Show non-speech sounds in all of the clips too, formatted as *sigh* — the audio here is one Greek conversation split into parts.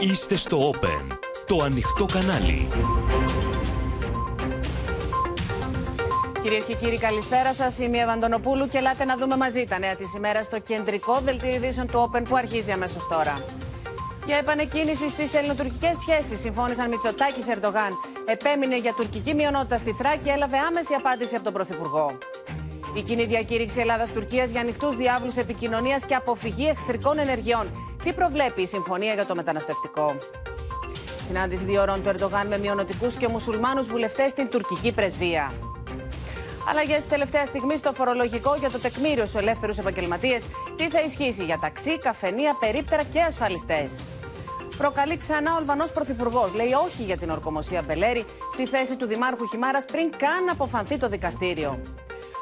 Είστε στο Open, το ανοιχτό κανάλι. Κυρίες και κύριοι, καλησπέρα σας. Είμαι η Ευαντονοπούλου και ελάτε να δούμε μαζί τα νέα της ημέρας στο κεντρικό δελτίο ειδήσεων του Open που αρχίζει αμέσως τώρα. Για επανεκκίνηση στις ελληνοτουρκικές σχέσεις, συμφώνησαν Μητσοτάκης Ερντογάν. Επέμεινε για τουρκική μειονότητα στη Θράκη, έλαβε άμεση απάντηση από τον Πρωθυπουργό. Η κοινή διακήρυξη Ελλάδα-Τουρκία για ανοιχτούς διάβλους επικοινωνίας και αποφυγή εχθρικών ενεργειών. Τι προβλέπει η συμφωνία για το μεταναστευτικό; Συνάντηση δύο ώρων του Ερντογάν με μειονοτικούς και μουσουλμάνους βουλευτές στην τουρκική πρεσβεία. Αλλαγές τη τελευταία στιγμή στο φορολογικό για το τεκμήριο στους ελεύθερους επαγγελματίες. Τι θα ισχύσει για ταξί, καφενεία, περίπτερα και ασφαλιστές; Προκαλεί ξανά ο Αλβανός Πρωθυπουργός. Λέει όχι για την ορκομοσία Μπελέρη στη θέση του Δημάρχου Χιμάρας πριν καν αποφανθεί το δικαστήριο.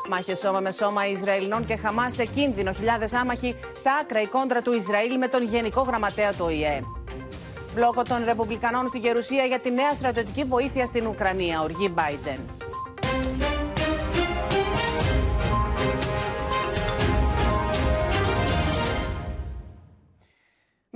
Μάχε σώμα με σώμα Ισραηλινών και Χαμάς σε κίνδυνο. Χιλιάδες άμαχοι στα άκρα η κόντρα του Ισραήλ με τον Γενικό Γραμματέα του ΟΗΕ. Μπλόκο των Ρεπουμπλικανών στην Γερουσία για τη νέα στρατιωτική βοήθεια στην Ουκρανία. Οργή Biden.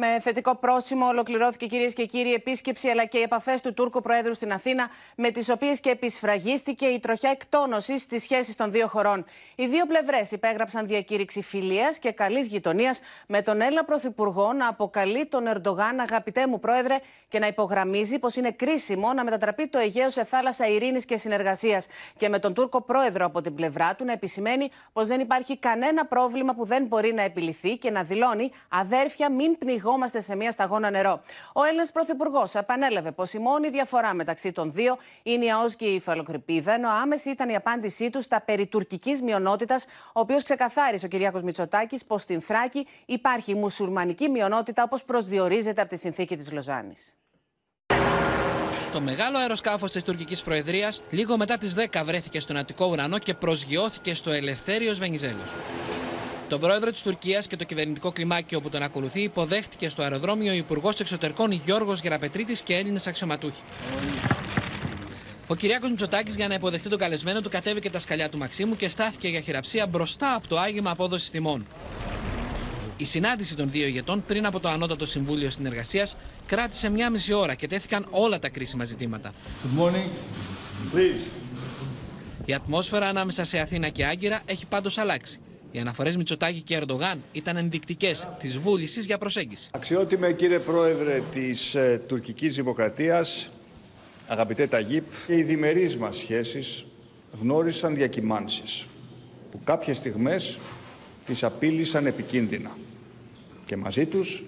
Με θετικό πρόσημο ολοκληρώθηκε κυρίες και κύριοι επίσκεψη αλλά και οι επαφές του Τούρκου Προέδρου στην Αθήνα, με τις οποίες και επισφραγίστηκε η τροχιά εκτόνωσης στις σχέσεις των δύο χωρών. Οι δύο πλευρές υπέγραψαν διακήρυξη φιλίας και καλής γειτονίας, με τον Έλληνα Πρωθυπουργό να αποκαλεί τον Ερντογάν αγαπητέ μου Πρόεδρε και να υπογραμμίζει πως είναι κρίσιμο να μετατραπεί το Αιγαίο σε θάλασσα ειρήνης και συνεργασίας. Και με τον Τούρκο Πρόεδρο από την πλευρά του να επισημαίνει πως δεν υπάρχει κανένα πρόβλημα που δεν μπορεί να επιληθεί και να δηλώνει αδέρφια μην πνιγώ πληγόμαστε σε μία σταγόνα νερό. Ο Έλληνας Πρωθυπουργός επανέλαβε πως η μόνη διαφορά μεταξύ των δύο είναι η ΑΟΣ και η υφαλοκρηπίδα, ενώ άμεση ήταν η απάντησή του στα περί τουρκικής μειονότητας, ο οποίος ξεκαθάρισε ο Κυριάκος Μητσοτάκης πως στην Θράκη υπάρχει μουσουλμανική μειονότητα όπως προσδιορίζεται από τη συνθήκη της Λοζάνης. Το μεγάλο αεροσκάφος της τουρκικής προεδρίας λίγο μετά τις 10 βρέθηκε στον Αττικό ουρανό και προσγειώθηκε στο Ελευθέριος Βενιζέλος. Τον πρόεδρο της Τουρκίας και το κυβερνητικό κλιμάκιο που τον ακολουθεί υποδέχτηκε στο αεροδρόμιο ο Υπουργός Εξωτερικών Γιώργος Γεραπετρίτης και Έλληνες αξιωματούχοι. Ο Κυριάκος Μητσοτάκης για να υποδεχτεί τον καλεσμένο του κατέβηκε τα σκαλιά του Μαξίμου και στάθηκε για χειραψία μπροστά από το άγημα απόδοσης τιμών. Η συνάντηση των δύο ηγετών πριν από το Ανώτατο Συμβούλιο Συνεργασίας κράτησε μια μισή ώρα και τέθηκαν όλα τα κρίσιμα ζητήματα. Good morning. Please. Η ατμόσφαιρα ανάμεσα σε Αθήνα και Άγκυρα έχει πάντως αλλάξει. Οι αναφορές Μητσοτάκη και Ερντογάν ήταν ενδεικτικές της βούλησης για προσέγγιση. Αξιότιμε κύριε Πρόεδρε της ε, τουρκικής Δημοκρατίας, αγαπητέ Ταγίπ, και οι διμερείς μας σχέσεις γνώρισαν διακυμάνσεις που κάποιες στιγμές τις απείλησαν επικίνδυνα και μαζί τους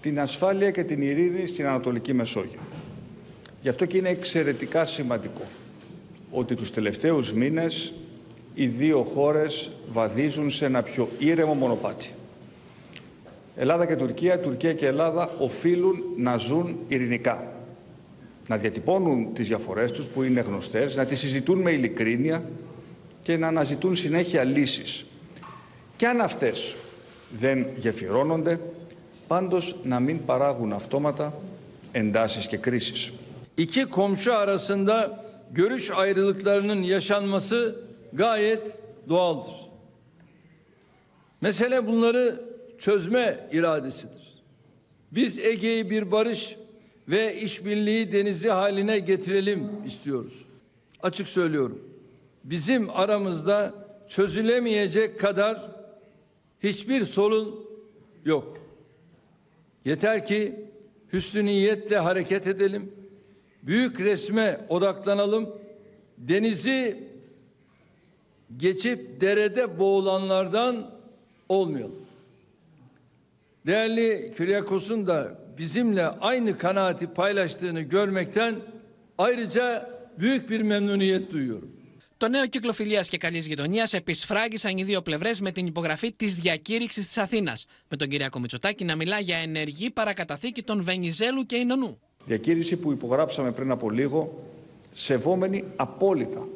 την ασφάλεια και την ειρήνη στην Ανατολική Μεσόγειο. Γι' αυτό και είναι εξαιρετικά σημαντικό ότι τους τελευταίους μήνες οι δύο χώρες βαδίζουν σε ένα πιο ήρεμο μονοπάτι. Ελλάδα και Τουρκία, Τουρκία και Ελλάδα οφείλουν να ζουν ειρηνικά. Να διατυπώνουν τις διαφορές τους που είναι γνωστές, να τις συζητούν με ειλικρίνεια και να αναζητούν συνέχεια λύσεις. Και αν αυτές δεν γεφυρώνονται, πάντως να μην παράγουν αυτόματα εντάσεις και κρίσεις. İki komşu arasında görüş ayrılıklarının yaşanması gayet doğaldır. Mesele bunları çözme iradesidir. Biz Ege'yi bir barış ve işbirliği denizi haline getirelim istiyoruz. Açık söylüyorum. Bizim aramızda çözülemeyecek kadar hiçbir sorun yok. Yeter ki hüsnü niyetle hareket edelim. Büyük resme odaklanalım. Denizi geçip derede boğulanlardan olmayalım. Değerli Küryakos'un da bizimle aynı kanaati paylaştığını görmekten ayrıca büyük bir memnuniyet duyuyorum. Το νέο κύκλο φιλίας και καλής γειτονίας επισφράγησαν οι δύο πλευρές με την υπογραφή της διακήρυξης της Αθήνας, με τον Κυριακό Μητσοτάκη να μιλά για ενεργή παρακαταθήκη των Βενιζέλου και Ινωνού. Διακήρυξη που υπογράψαμε πριν από λίγο, σεβόμενη απόλυτα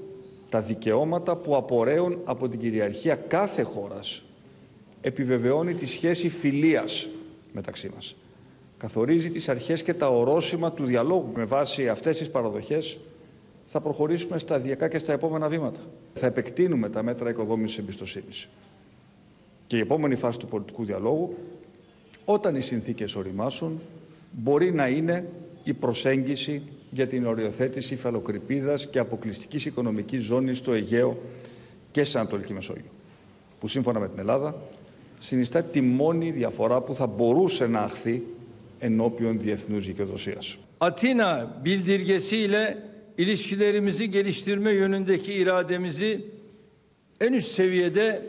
τα δικαιώματα που απορρέουν από την κυριαρχία κάθε χώρας. Επιβεβαιώνει τη σχέση φιλίας μεταξύ μας. Καθορίζει τις αρχές και τα ορόσημα του διαλόγου. Με βάση αυτές τις παραδοχές θα προχωρήσουμε σταδιακά και στα επόμενα βήματα. Θα επεκτείνουμε τα μέτρα οικοδόμησης εμπιστοσύνης. Και η επόμενη φάση του πολιτικού διαλόγου όταν οι συνθήκες οριμάσουν, μπορεί να είναι η προσέγγιση για την οριοθέτηση υφαλοκρηπίδας και αποκλειστικής οικονομικής ζώνης στο Αιγαίο και σε Ανατολική Μεσόγειο, που σύμφωνα με την Ελλάδα συνιστά τη μόνη διαφορά που θα μπορούσε να αχθεί ενώπιον διεθνούς δικαιοδοσίας. Atina bildirgesiyle ilişkilerimizi geliştirme yönündeki irademizi en üst seviyede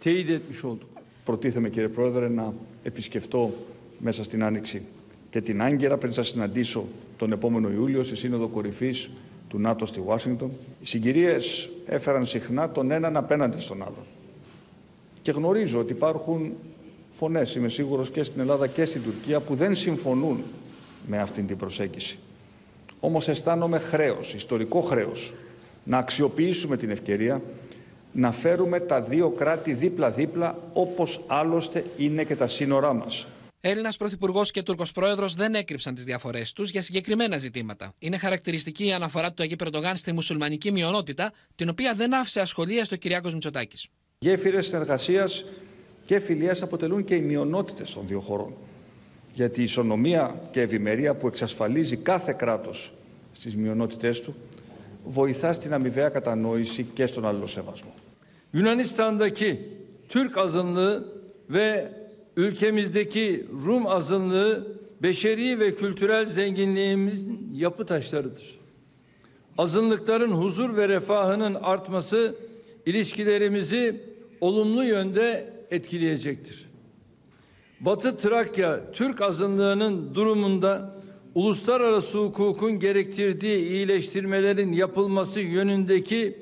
teyit etmiş olduk. Προτίθεμαι κύριε Πρόεδρε να επισκεφτώ μέσα στην Άνοιξη και την Άγκυρα πριν σας συναντήσω τον επόμενο Ιούλιο στη Σύνοδο Κορυφής του ΝΑΤΟ στη Ουάσιγκτον. Οι συγκυρίες έφεραν συχνά τον έναν απέναντι στον άλλον. Και γνωρίζω ότι υπάρχουν φωνές, είμαι σίγουρος, και στην Ελλάδα και στην Τουρκία που δεν συμφωνούν με αυτήν την προσέγγιση. Όμως αισθάνομαι χρέος, ιστορικό χρέος, να αξιοποιήσουμε την ευκαιρία να φέρουμε τα δύο κράτη δίπλα-δίπλα όπως άλλωστε είναι και τα σύνορά μας. Έλληνας Πρωθυπουργός και Τούρκος Πρόεδρος δεν έκρυψαν τις διαφορές τους για συγκεκριμένα ζητήματα. Είναι χαρακτηριστική η αναφορά του Αγίου Περντογάν στη μουσουλμανική μειονότητα, την οποία δεν άφησε ασχολία στο Κυριάκος Μητσοτάκης. Γέφυρε συνεργασίας και φιλίας αποτελούν και οι μειονότητες των δύο χωρών. Γιατί η ισονομία και ευημερία που εξασφαλίζει κάθε κράτος στις μειονότητές του βοηθά στην αμοιβαία κατανόηση και στον αλληλοσεβασμό. Yunanistan'daki Türk azınlığı ve ülkemizdeki Rum azınlığı beşeri ve kültürel zenginliğimizin yapı taşlarıdır. Azınlıkların huzur ve refahının artması ilişkilerimizi olumlu yönde etkileyecektir. Batı Trakya Türk azınlığının durumunda uluslararası hukukun gerektirdiği iyileştirmelerin yapılması yönündeki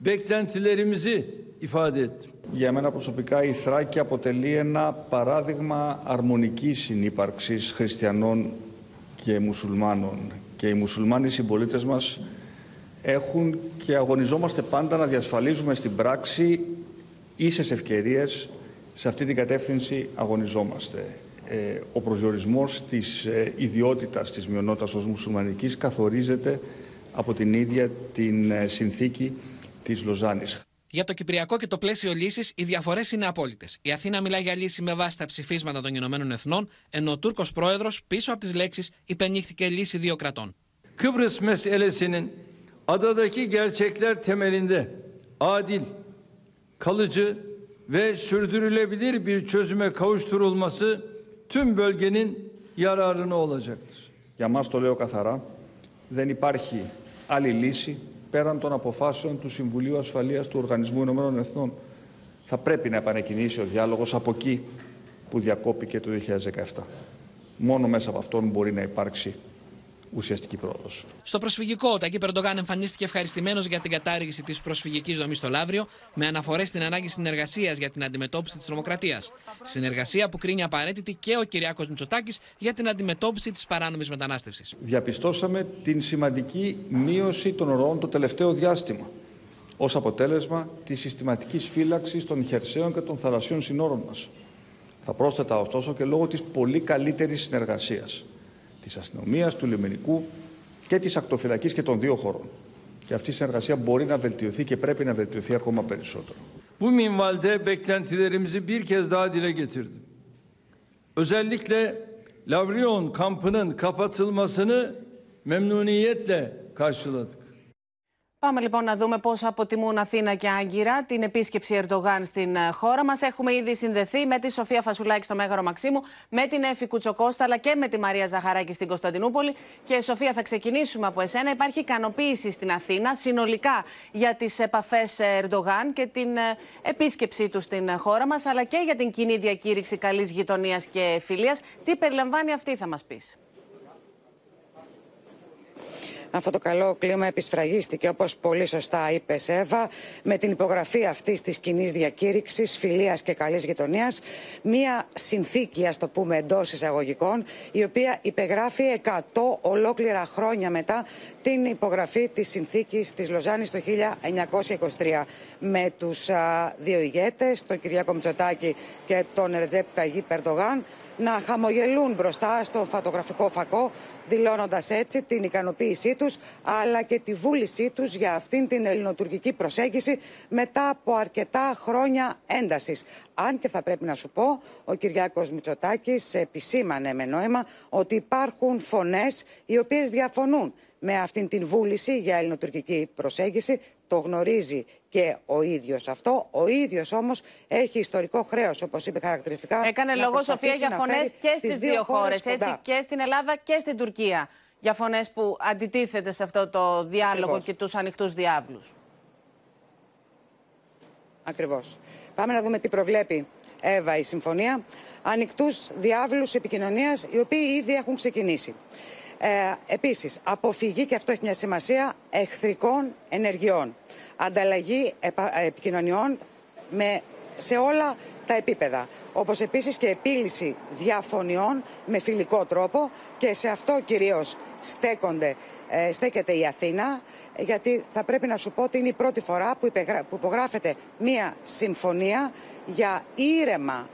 beklentilerimizi ifade ettim. Για μένα προσωπικά η Θράκη αποτελεί ένα παράδειγμα αρμονικής συνύπαρξης χριστιανών και μουσουλμάνων. Και οι μουσουλμάνοι συμπολίτες μας έχουν και αγωνιζόμαστε πάντα να διασφαλίζουμε στην πράξη ίσες ευκαιρίες. Σε αυτή την κατεύθυνση αγωνιζόμαστε. Ε, ο προσδιορισμός της ε, ιδιότητας της μειονότητας ως μουσουλμανικής καθορίζεται από την ίδια την ε, συνθήκη της Λοζάνης. Για το Κυπριακό και το πλαίσιο λύσης, οι διαφορές είναι απόλυτες. Η Αθήνα μιλά για λύση με βάση τα ψηφίσματα των Ηνωμένων Εθνών, ενώ ο Τούρκος πρόεδρος πίσω από τις λέξεις υπενήχθηκε λύση δύο κρατών. Kıbrıs meselesinin adadaki gerçekler temelinde adil, kalıcı ve sürdürülebilir bir çözüme kavuşturulması tüm bölgenin yararına olacaktır. Για μας το λέω καθαρά, δεν υπάρχει άλλη λύση πέραν των αποφάσεων του Συμβουλίου Ασφαλείας του Οργανισμού Ηνωμένων Εθνών. Θα πρέπει να επανεκκινήσει ο διάλογος από εκεί που διακόπηκε το 2017. Μόνο μέσα από αυτόν μπορεί να υπάρξει ουσιαστική πρόοδος. Στο προσφυγικό, ο Τακί Περντογάν εμφανίστηκε ευχαριστημένος για την κατάργηση της προσφυγικής δομής στο Λαύριο, με αναφορές στην ανάγκη συνεργασίας για την αντιμετώπιση της τρομοκρατίας. Συνεργασία που κρίνει απαραίτητη και ο Κυριάκος Μητσοτάκης για την αντιμετώπιση της παράνομης μετανάστευσης. Διαπιστώσαμε την σημαντική μείωση των ροών το τελευταίο διάστημα ως αποτέλεσμα της συστηματικής φύλαξης των χερσαίων και των θαλασσίων συνόρων μας. Θα πρόσθετα ωστόσο και λόγω της πολύ καλύτερης συνεργασίας της αστυνομίας, του λιμενικού και της ακτοφυλακής και των δύο χωρών. Και αυτή η συνεργασία μπορεί να βελτιωθεί και πρέπει να βελτιωθεί ακόμα περισσότερο. Bu minvalde beklentilerimizi bir kez daha dile getirdim. Özellikle Lavrion kampının kapatılmasını memnuniyetle karşıladık. Πάμε λοιπόν να δούμε πώς αποτιμούν Αθήνα και Άγκυρα την επίσκεψη Ερντογάν στην ε, χώρα μας. Έχουμε ήδη συνδεθεί με τη Σοφία Φασουλάκη στο Μέγαρο Μαξίμου, με την Έφη Κουτσοκώστα αλλά και με τη Μαρία Ζαχαράκη στην Κωνσταντινούπολη. Και Σοφία, θα ξεκινήσουμε από εσένα. Υπάρχει ικανοποίηση στην Αθήνα συνολικά για τις επαφές Ερντογάν και την ε, επίσκεψή του στην χώρα μας, αλλά και για την κοινή διακήρυξη καλής γειτονίας και φιλίας. Τι περιλαμβάνει αυτή, θα μας πεις; Αυτό το καλό κλίμα επισφραγίστηκε, όπως πολύ σωστά είπε Εύα, με την υπογραφή αυτής της κοινής διακήρυξης φιλίας και καλής γειτονίας, μία συνθήκη, ας το πούμε εντός εισαγωγικών, η οποία υπεγράφει 100 ολόκληρα χρόνια μετά την υπογραφή της συνθήκης της Λοζάνης το 1923 με τους α, δύο ηγέτες, τον Κυριάκο Μητσοτάκη και τον Ρετζέπ Ταγί Περντογάν, να χαμογελούν μπροστά στο φωτογραφικό φακό, δηλώνοντας έτσι την ικανοποίησή τους αλλά και τη βούλησή τους για αυτήν την ελληνοτουρκική προσέγγιση μετά από αρκετά χρόνια έντασης. Αν και θα πρέπει να σου πω, ο Κυριάκος Μητσοτάκης επισήμανε με νόημα ότι υπάρχουν φωνές οι οποίες διαφωνούν με αυτήν την βούληση για ελληνοτουρκική προσέγγιση. Το γνωρίζει και ο ίδιος αυτό. Ο ίδιος όμως έχει ιστορικό χρέος, όπως είπε χαρακτηριστικά. Έκανε λόγο, Σοφία, για φωνές και στις δύο χώρες, και στην Ελλάδα και στην Τουρκία. Για φωνές που αντιτίθεται σε αυτό το διάλογο και τους ανοιχτούς διάβλους. Ακριβώς. Πάμε να δούμε τι προβλέπει, Εύα, η συμφωνία. Ανοιχτούς διάβλους επικοινωνίας, οι οποίοι ήδη έχουν ξεκινήσει. Ε, επίσης, αποφυγή, και αυτό έχει μια σημασία, εχθρικών ενεργειών. Ανταλλαγή επικοινωνιών με, σε όλα τα επίπεδα. Όπως επίσης και επίλυση διαφωνιών με φιλικό τρόπο και σε αυτό κυρίως στέκονται, ε, στέκεται η Αθήνα γιατί θα πρέπει να σου πω ότι είναι η πρώτη φορά που, που υπογράφεται μία συμφωνία για ήρεμα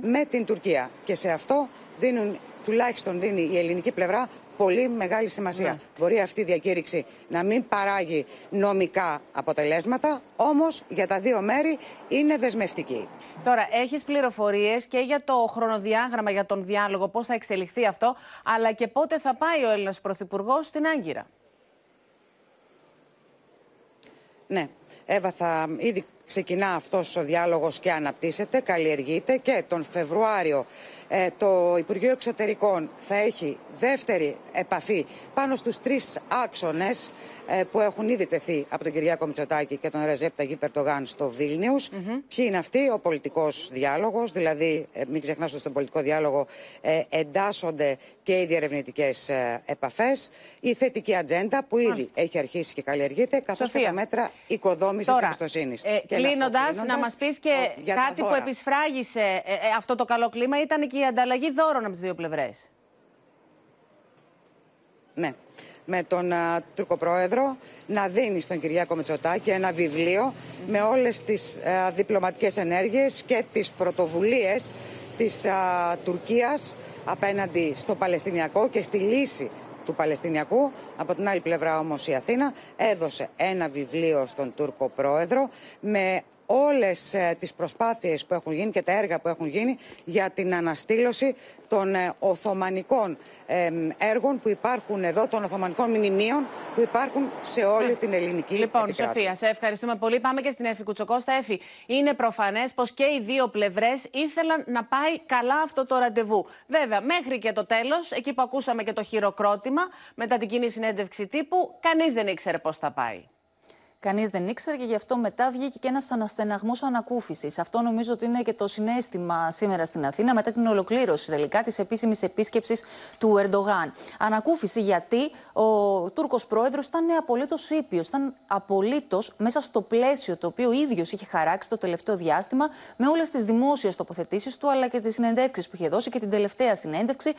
με την Τουρκία και σε αυτό δίνουν τουλάχιστον δίνει η ελληνική πλευρά πολύ μεγάλη σημασία. Ναι. Μπορεί αυτή η διακήρυξη να μην παράγει νομικά αποτελέσματα, όμως για τα δύο μέρη είναι δεσμευτική. Τώρα, έχεις πληροφορίες και για το χρονοδιάγραμμα για τον διάλογο, πώς θα εξελιχθεί αυτό, αλλά και πότε θα πάει ο Έλληνας Πρωθυπουργός στην Άγκυρα; Ναι, Εύα, θα ήδη ξεκινά αυτός ο διάλογος και αναπτύσσεται, καλλιεργείται και τον Φεβρουάριο ε, το Υπουργείο Εξωτερικών θα έχει δεύτερη επαφή πάνω στους τρεις άξονες ε, που έχουν ήδη τεθεί από τον Κυριάκο Μητσοτάκη και τον Ρεζέπ Ταγί Περτογάν στο Βίλνιους. Ποιοι είναι αυτοί, ο πολιτικός διάλογος, δηλαδή ε, μην ξεχνάς ότι στον πολιτικό διάλογο ε, εντάσσονται και οι διερευνητικές ε, επαφές, η θετική ατζέντα που ήδη έχει αρχίσει και καλλιεργείται, καθώς και τα μέτρα οικοδόμησης Τώρα, εμπιστοσύνης. Ε, κλείνοντας, να μας πεις και κάτι που επισφράγισε αυτό το καλό κλίμα ήταν και η ανταλλαγή δώρων από τις δύο πλευρές. Ναι με τον α, Τουρκοπρόεδρο να δίνει στον Κυριάκο Μητσοτάκη ένα βιβλίο με όλες τις α, διπλωματικές ενέργειες και τις πρωτοβουλίες της α, Τουρκίας απέναντι στο Παλαιστινιακό και στη λύση του Παλαιστινιακού. Από την άλλη πλευρά όμως η Αθήνα έδωσε ένα βιβλίο στον Τούρκο Πρόεδρο με όλες ε, τις προσπάθειες που έχουν γίνει και τα έργα που έχουν γίνει για την αναστήλωση των ε, Οθωμανικών έργων που υπάρχουν εδώ, των Οθωμανικών μνημείων που υπάρχουν σε όλη την ελληνική Λοιπόν, επικράτεια. Σοφία, σε ευχαριστούμε πολύ. Πάμε και στην Εφη Κουτσοκώστα. Εφη, είναι προφανές πως και οι δύο πλευρές ήθελαν να πάει καλά αυτό το ραντεβού. Βέβαια, μέχρι και το τέλος, εκεί που ακούσαμε και το χειροκρότημα μετά την κοινή συνέντευξη τύπου, κανείς δεν ήξερε πώ θα πάει. Κανείς δεν ήξερε και γι' αυτό μετά βγήκε και ένας αναστεναγμός ανακούφισης. Αυτό νομίζω ότι είναι και το συνέστημα σήμερα στην Αθήνα μετά την ολοκλήρωση τελικά της επίσημης επίσκεψης του Ερντογάν. Ανακούφιση γιατί ο Τούρκος πρόεδρος ήταν απολύτως ήπιος. Ήταν απολύτως μέσα στο πλαίσιο το οποίο ο ίδιος είχε χαράξει το τελευταίο διάστημα με όλες τις δημόσιες τοποθετήσεις του αλλά και τις συνεντεύξεις που είχε δώσει και την τελευταία συνέντευξη.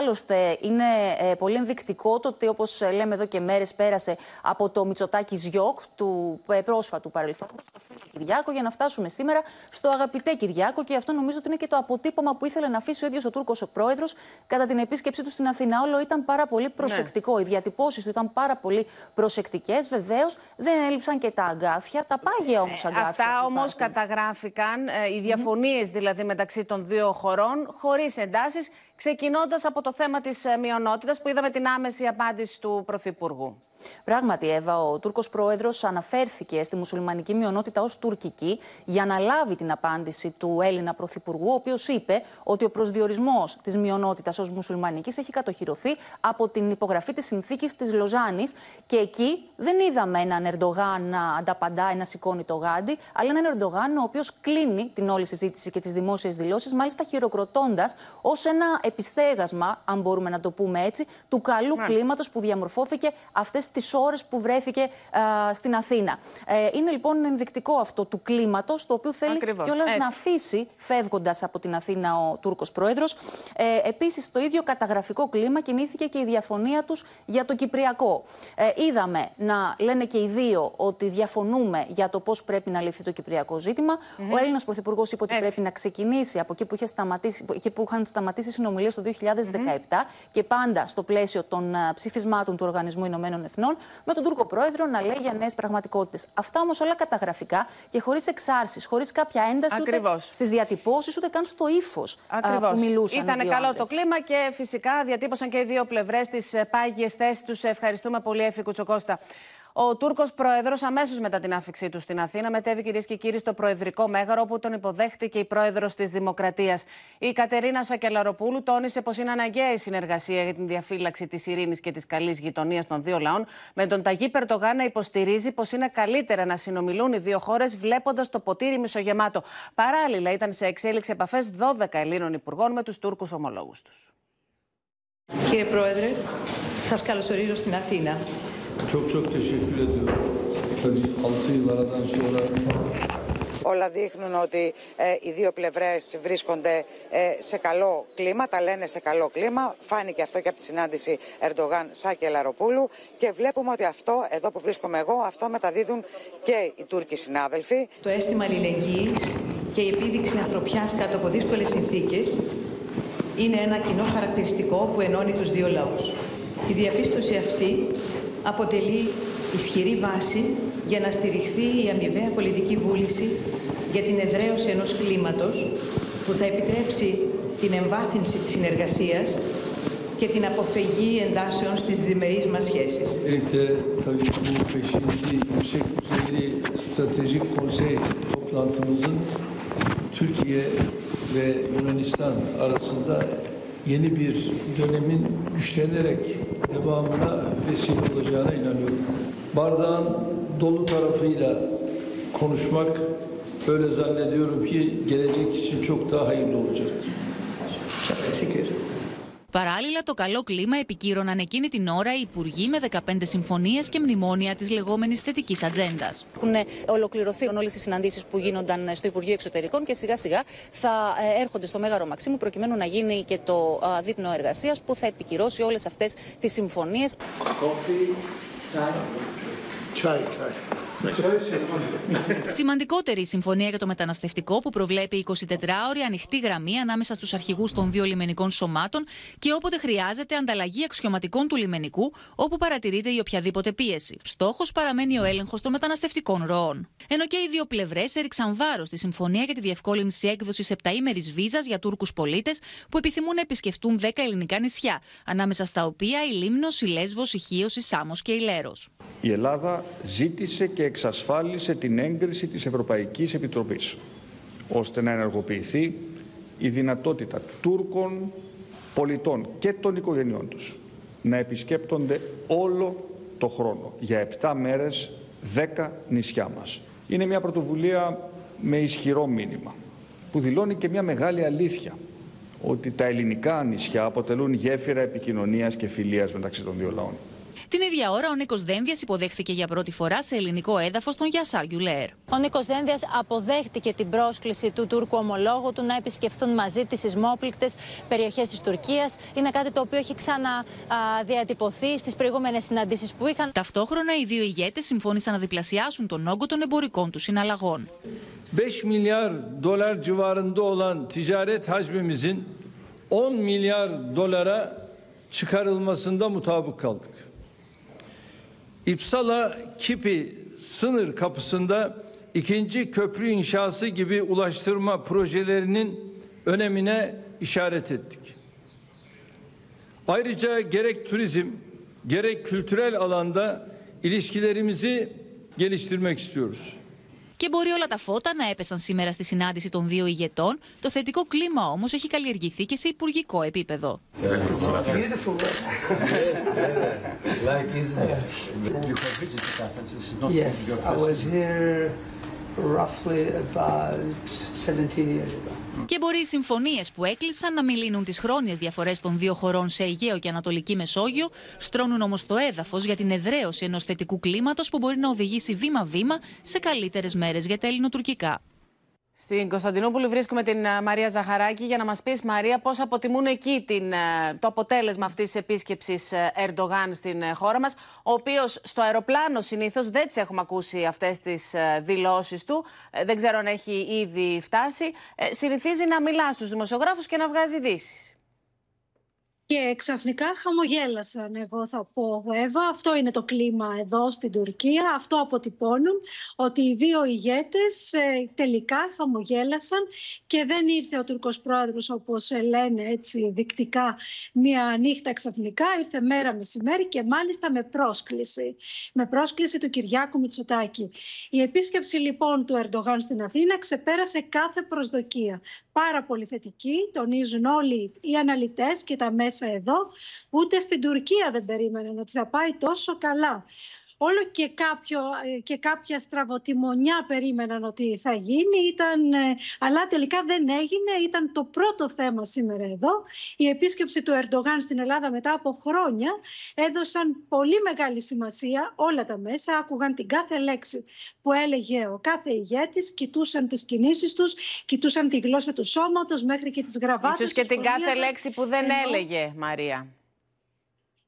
Άλλωστε, είναι ε, πολύ ενδεικτικό το ότι όπως λέμε εδώ και μέρες πέρασε από το Μητσοτάκι Γιόκ, του ε, πρόσφατου παρελθόντος, στο Κυριάκο, για να φτάσουμε σήμερα στο αγαπητέ Κυριάκο. Και αυτό νομίζω ότι είναι και το αποτύπωμα που ήθελε να αφήσει ο ίδιος ο Τούρκος ο πρόεδρος κατά την επίσκεψή του στην Αθήνα. Όλο ήταν πάρα πολύ ναι. προσεκτικό. Ναι. Οι διατυπώσεις του ήταν πάρα πολύ προσεκτικές. Βεβαίως δεν έλειψαν και τα αγκάθια, τα πάγια όμως ε, αγκάθια. Αυτά όμως καταγράφηκαν, ε, οι διαφωνίες mm-hmm. δηλαδή μεταξύ των δύο χωρών, χωρίς εντάσεις, ξεκινώντας από το θέμα της ε, μειονότητας που είδαμε την άμεση απάντηση του Πρωθυπουργού. Πράγματι, Εύα, ο Τούρκος πρόεδρος αναφέρθηκε στη μουσουλμανική μειονότητα ως τουρκική για να λάβει την απάντηση του Έλληνα Πρωθυπουργού, ο οποίος είπε ότι ο προσδιορισμός της μειονότητας ως μουσουλμανικής έχει κατοχυρωθεί από την υπογραφή της συνθήκης της Λοζάνης. Και εκεί δεν είδαμε έναν Ερντογάν να ανταπαντάει, να σηκώνει το γάντι, αλλά έναν Ερντογάν ο οποίος κλείνει την όλη συζήτηση και τις δημόσιες δηλώσεις, μάλιστα χειροκροτώντας ως ένα επιστέγασμα, αν μπορούμε να το πούμε έτσι, του καλού κλίματος που διαμορφώθηκε αυτές τις ώρες που βρέθηκε στην Αθήνα. Ε, είναι λοιπόν ενδεικτικό αυτό του κλίματος, το οποίο θέλει κιόλας να αφήσει, φεύγοντας από την Αθήνα ο Τούρκος πρόεδρος. Ε, Επίσης, στο ίδιο καταγραφικό κλίμα κινήθηκε και η διαφωνία τους για το Κυπριακό. Ε, είδαμε να λένε και οι δύο ότι διαφωνούμε για το πώς πρέπει να λυθεί το Κυπριακό ζήτημα. Ο Έλληνας Πρωθυπουργός είπε ότι πρέπει να ξεκινήσει από εκεί που, είχε σταματήσει, εκεί που είχαν σταματήσει οι συνομιλίε το 2017 και πάντα στο πλαίσιο των uh, ψηφισμάτων του Οργανισμού Ηνωμένων Εθνών, με τον Τούρκο Πρόεδρο να λέει για νέες πραγματικότητες. Αυτά όμως όλα καταγραφικά και χωρίς εξάρσεις, χωρίς κάποια ένταση στις διατυπώσεις, ούτε καν στο ύφος που μιλούσαν. Ήταν καλό το κλίμα και φυσικά διατύπωσαν και οι δύο πλευρές τις ε, πάγιες θέσεις τους. Ευχαριστούμε πολύ, Εφη Κουτσοκώστα. Ο Τούρκος πρόεδρος, αμέσως μετά την άφηξή του στην Αθήνα, μετέβη κυρίες και κύριοι στο Προεδρικό Μέγαρο, όπου τον υποδέχτηκε η πρόεδρος της Δημοκρατίας. Η Κατερίνα Σακελαροπούλου τόνισε πως είναι αναγκαία η συνεργασία για την διαφύλαξη της ειρήνης και της καλής γειτονίας των δύο λαών, με τον Ταγί Περτογάν να υποστηρίζει πως είναι καλύτερα να συνομιλούν οι δύο χώρες, βλέποντας το ποτήρι μισογεμάτο. Παράλληλα, ήταν σε εξέλιξη επαφές 12 Ελλήνων υπουργών με τους Τούρκους ομολόγους τους. Κύριε Πρόεδρε, σας καλωσορίζω στην Αθήνα. Çok çok teşekkür ediyorum. Tabii 6 yıl aradan sonra Όλα δείχνουν ότι ε, οι δύο πλευρές βρίσκονται ε, σε καλό κλίμα, τα λένε σε καλό κλίμα. Φάνηκε αυτό και από τη συνάντηση Ερντογάν Σάκη Ελαροπούλου και βλέπουμε ότι αυτό, εδώ που βρίσκομαι εγώ, αυτό μεταδίδουν και οι Τούρκοι συνάδελφοι. Το αίσθημα αλληλεγγύης και η επίδειξη ανθρωπιάς κάτω από δύσκολες συνθήκες είναι ένα κοινό χαρακτηριστικό που ενώνει τους δύο λαούς. Η διαπίστωση αυτή αποτελεί ισχυρή βάση για να στηριχθεί η αμοιβαία πολιτική βούληση για την εδραίωση ενός κλίματος που θα επιτρέψει την εμβάθυνση της συνεργασίας και την αποφυγή εντάσεων στις διμερείς μας σχέσεις. Türkiye ve Yunanistan arasında yeni bir dönemin güçlenerek devamına vesile olacağına inanıyorum. Bardağın dolu tarafıyla konuşmak öyle zannediyorum ki gelecek için çok daha hayırlı olacaktır. Çok teşekkür ederim. Παράλληλα, το καλό κλίμα επικύρωναν εκείνη την ώρα οι υπουργοί με 15 συμφωνίες και μνημόνια της λεγόμενης θετικής ατζέντας. Έχουν ολοκληρωθεί όλες οι συναντήσεις που γίνονταν στο Υπουργείο Εξωτερικών και σιγά σιγά θα ε, έρχονται στο Μέγαρο Μαξίμου προκειμένου να γίνει και το δείπνο εργασίας που θα επικυρώσει όλες αυτές τις συμφωνίες. Σημαντικότερη η συμφωνία για το μεταναστευτικό που προβλέπει 24ωρη ανοιχτή γραμμή ανάμεσα στους αρχηγούς των δύο λιμενικών σωμάτων και όποτε χρειάζεται ανταλλαγή αξιωματικών του λιμενικού όπου παρατηρείται η οποιαδήποτε πίεση. Στόχος παραμένει ο έλεγχος των μεταναστευτικών ροών. Ενώ και οι δύο πλευρές έριξαν βάρος στη συμφωνία για τη διευκόλυνση έκδοσης επταήμερης βίζας για Τούρκους πολίτες που επιθυμούν να επισκεφτούν 10 ελληνικά νησιά, ανάμεσα στα οποία η Λίμνος, η Λέσβος, η Χίος, η Σάμος και η Λέρος. Η Ελλάδα ζήτησε και εξασφάλισε την έγκριση της Ευρωπαϊκής Επιτροπής ώστε να ενεργοποιηθεί η δυνατότητα Τούρκων πολιτών και των οικογενειών τους να επισκέπτονται όλο το χρόνο για 7 μέρες 10 νησιά μας. Είναι μια πρωτοβουλία με ισχυρό μήνυμα που δηλώνει και μια μεγάλη αλήθεια ότι τα ελληνικά νησιά αποτελούν γέφυρα επικοινωνίας και φιλίας μεταξύ των δύο λαών. Την ίδια ώρα, ο Νίκος Δένδιας υποδέχθηκε για πρώτη φορά σε ελληνικό έδαφος τον Γιασάρ Γιουλέρ. Ο Νίκος Δένδιας αποδέχτηκε την πρόσκληση του Τούρκου ομολόγου του να επισκεφθούν μαζί τις σεισμόπληκτες περιοχές της Τουρκίας. Είναι κάτι το οποίο έχει ξαναδιατυπωθεί στις προηγούμενες συναντήσεις που είχαν. Ταυτόχρονα, οι δύο ηγέτες συμφώνησαν να διπλασιάσουν τον όγκο των εμπορικών τους συναλλαγών. 5 milyar dolar civarında olan ticaret hacmimizin 10 milyar dolara çıkarılmasında mutabık kaldık. İpsala Kipi sınır kapısında ikinci köprü inşası gibi ulaştırma projelerinin önemine işaret ettik. Ayrıca gerek turizm gerek kültürel alanda ilişkilerimizi geliştirmek istiyoruz. Και μπορεί όλα τα φώτα να έπεσαν σήμερα στη συνάντηση των δύο ηγετών. Το θετικό κλίμα όμως έχει καλλιεργηθεί και σε υπουργικό επίπεδο. Yes, I was here roughly about 17 years ago. Και μπορεί οι συμφωνίες που έκλεισαν να μην λύνουν τις χρόνιες διαφορές των δύο χωρών σε Αιγαίο και Ανατολική Μεσόγειο, στρώνουν όμως το έδαφος για την εδραίωση ενός θετικού κλίματος που μπορεί να οδηγήσει βήμα-βήμα σε καλύτερες μέρες για τα ελληνοτουρκικά. Στην Κωνσταντινούπολη βρίσκουμε την ε, Μαρία Ζαχαράκη για να μας πεις Μαρία πώς αποτιμούν εκεί την, ε, το αποτέλεσμα αυτής της επίσκεψης ε, Ερντογάν στην χώρα μας ο οποίος στο αεροπλάνο συνήθως δεν τις έχουμε ακούσει αυτές τις δηλώσεις του δεν ξέρω αν έχει ήδη φτάσει συνηθίζει να μιλά στους δημοσιογράφους και να βγάζει ειδήσεις. Και ξαφνικά χαμογέλασαν, εγώ θα πω, Εύα. Αυτό είναι το κλίμα εδώ στην Τουρκία. Αυτό αποτυπώνουν ότι οι δύο ηγέτες ε, τελικά χαμογέλασαν και δεν ήρθε ο Τουρκος πρόεδρος όπως λένε έτσι δεικτικά μία νύχτα ξαφνικά. Ήρθε μέρα μεσημέρι και μάλιστα με πρόσκληση. Με πρόσκληση του Κυριάκου Μητσοτάκη. Η επίσκεψη λοιπόν του Ερντογάν στην Αθήνα ξεπέρασε κάθε προσδοκία. Πάρα πολύ θετική, τονίζουν όλοι οι αναλυτές και τα μέσα εδώ, ούτε στην Τουρκία δεν περίμεναν ότι θα πάει τόσο καλά όλο και, κάποιο, ε, και κάποια στραβοτιμονιά περίμεναν ότι θα γίνει, ήταν, ε, αλλά τελικά δεν έγινε. Ήταν το πρώτο θέμα σήμερα εδώ. Η επίσκεψη του Ερντογάν στην Ελλάδα μετά από χρόνια έδωσαν πολύ μεγάλη σημασία όλα τα μέσα, άκουγαν την κάθε λέξη που έλεγε ο κάθε ηγέτης, κοιτούσαν τις κινήσεις τους, κοιτούσαν τη γλώσσα του σώματος μέχρι και τις γραβάτες. Ίσως και την κάθε λέξη που δεν έλεγε, Μαρία.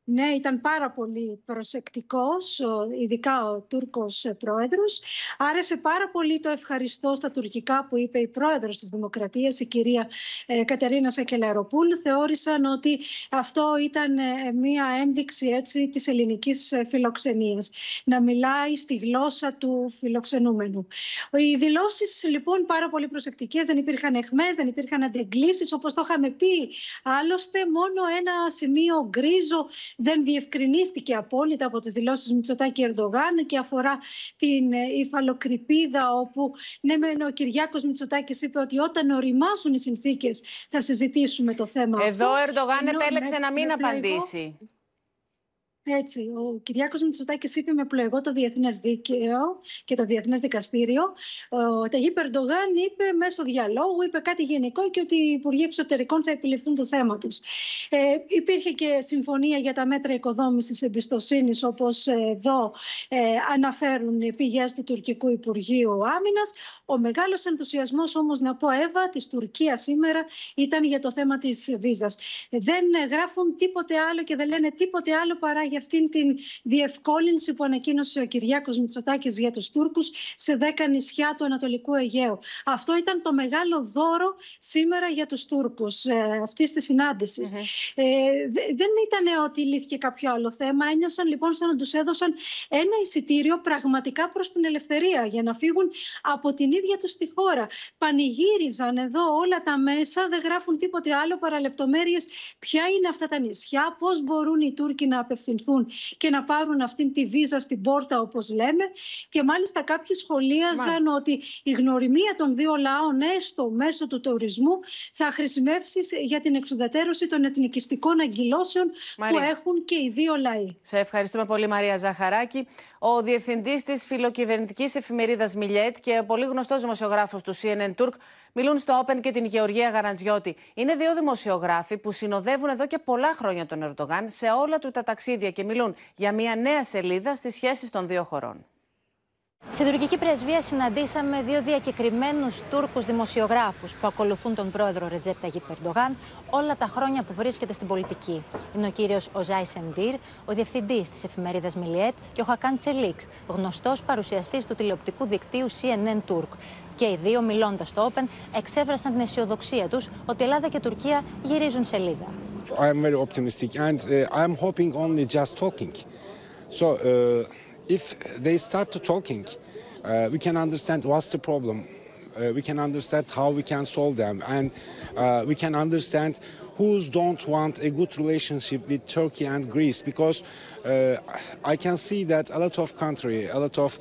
Ναι, ήταν πάρα πολύ προσεκτικός, ειδικά ο Τούρκος πρόεδρος. Άρεσε πάρα πολύ το ευχαριστώ στα τουρκικά που είπε η πρόεδρος της Δημοκρατίας, η κυρία ε, Κατερίνα Σακελαροπούλου. Θεώρησαν ότι αυτό ήταν ε, μία ένδειξη έτσι, της ελληνικής ε, φιλοξενίας. Να μιλάει στη γλώσσα του φιλοξενούμενου. Οι δηλώσεις λοιπόν πάρα πολύ προσεκτικές, δεν υπήρχαν εχμές, δεν υπήρχαν αντεγκλήσεις, όπως το είχαμε πει. Άλλωστε μόνο ένα σημείο γκρίζο δεν διευκρινίστηκε απόλυτα από τις δηλώσεις Μητσοτάκη Ερντογάν και αφορά την ε, υφαλοκρηπίδα όπου ναι ο Κυριάκος Μητσοτάκης είπε ότι όταν οριμάσουν οι συνθήκες θα συζητήσουμε το θέμα Εδώ αυτό. ο Ερντογάν επέλεξε να μην απαντήσει. Έτσι, ο Κυριάκος Μητσοτάκης είπε με πλοηγό το Διεθνές Δίκαιο και το Διεθνές Δικαστήριο. Ο Ταγί Περντογάν είπε μέσω διαλόγου, είπε κάτι γενικό και ότι οι Υπουργοί Εξωτερικών θα επιληφθούν το θέμα τους. Ε, υπήρχε και συμφωνία για τα μέτρα οικοδόμησης εμπιστοσύνης, όπως εδώ ε, αναφέρουν οι πηγές του Τουρκικού Υπουργείου Άμυνας. Ο μεγάλος ενθουσιασμός όμως, να πω Εύα, της Τουρκίας σήμερα ήταν για το θέμα της βίζας. Δεν γράφουν τίποτε άλλο και δεν λένε τίποτε άλλο παρά για αυτήν την διευκόλυνση που ανακοίνωσε ο Κυριάκος Μητσοτάκης για τους Τούρκους σε 10 νησιά του Ανατολικού Αιγαίου. Αυτό ήταν το μεγάλο δώρο σήμερα για τους Τούρκους ε, αυτή τη συναντηση Ε, δεν ήταν ότι λύθηκε κάποιο άλλο θέμα. Ένιωσαν λοιπόν σαν να τους έδωσαν ένα εισιτήριο πραγματικά προς την ελευθερία για να φύγουν από την ίδια τους τη χώρα. Πανηγύριζαν εδώ όλα τα μέσα, δεν γράφουν τίποτε άλλο παρά λεπτομέρειες ποια είναι αυτά τα νησιά, πώς μπορούν οι Τούρκοι να απευθυνθούν και να πάρουν αυτή τη βίζα στην πόρτα όπως λέμε και μάλιστα κάποιοι σχολίαζαν ότι η γνωριμία των δύο λαών έστω μέσω του τουρισμού θα χρησιμεύσει για την εξουδετερώση των εθνικιστικών αγκυλώσεων που έχουν και οι δύο λαοί. Σε ευχαριστούμε πολύ Μαρία Ζαχαράκη. Ο διευθυντής της φιλοκυβερνητικής εφημερίδας Μιλιέτ και ο πολύ γνωστός δημοσιογράφος του CNN Turk μιλούν στο Open και την Γεωργία Γαραντζιώτη. Είναι δύο δημοσιογράφοι που συνοδεύουν εδώ και πολλά χρόνια τον Ερντογάν σε όλα του τα ταξίδια και μιλούν για μια νέα σελίδα στις σχέσεις των δύο χωρών. Στην τουρκική πρεσβεία συναντήσαμε δύο διακεκριμένους Τούρκους δημοσιογράφους που ακολουθούν τον πρόεδρο Ρετζέπ Ταγί Περντογάν όλα τα χρόνια που βρίσκεται στην πολιτική. Είναι ο κύριος Οζάι Σεντήρ, ο διευθυντής της εφημερίδας Μιλιέτ και ο Χακάν Τσελίκ, γνωστός παρουσιαστής του τηλεοπτικού δικτύου CNN Turk. Και οι δύο, μιλώντας στο Open, εξέφρασαν την αισιοδοξία τους ότι Ελλάδα και Τουρκία γυρίζουν σελίδα. I am very optimistic and uh, I am hoping only just talking. So uh, if they start to talking, uh, we can understand what's the problem. Uh, we can understand how we can solve them and uh, we can understand who's don't want a good relationship with Turkey and Greece because uh, I can see that a lot of country, a lot of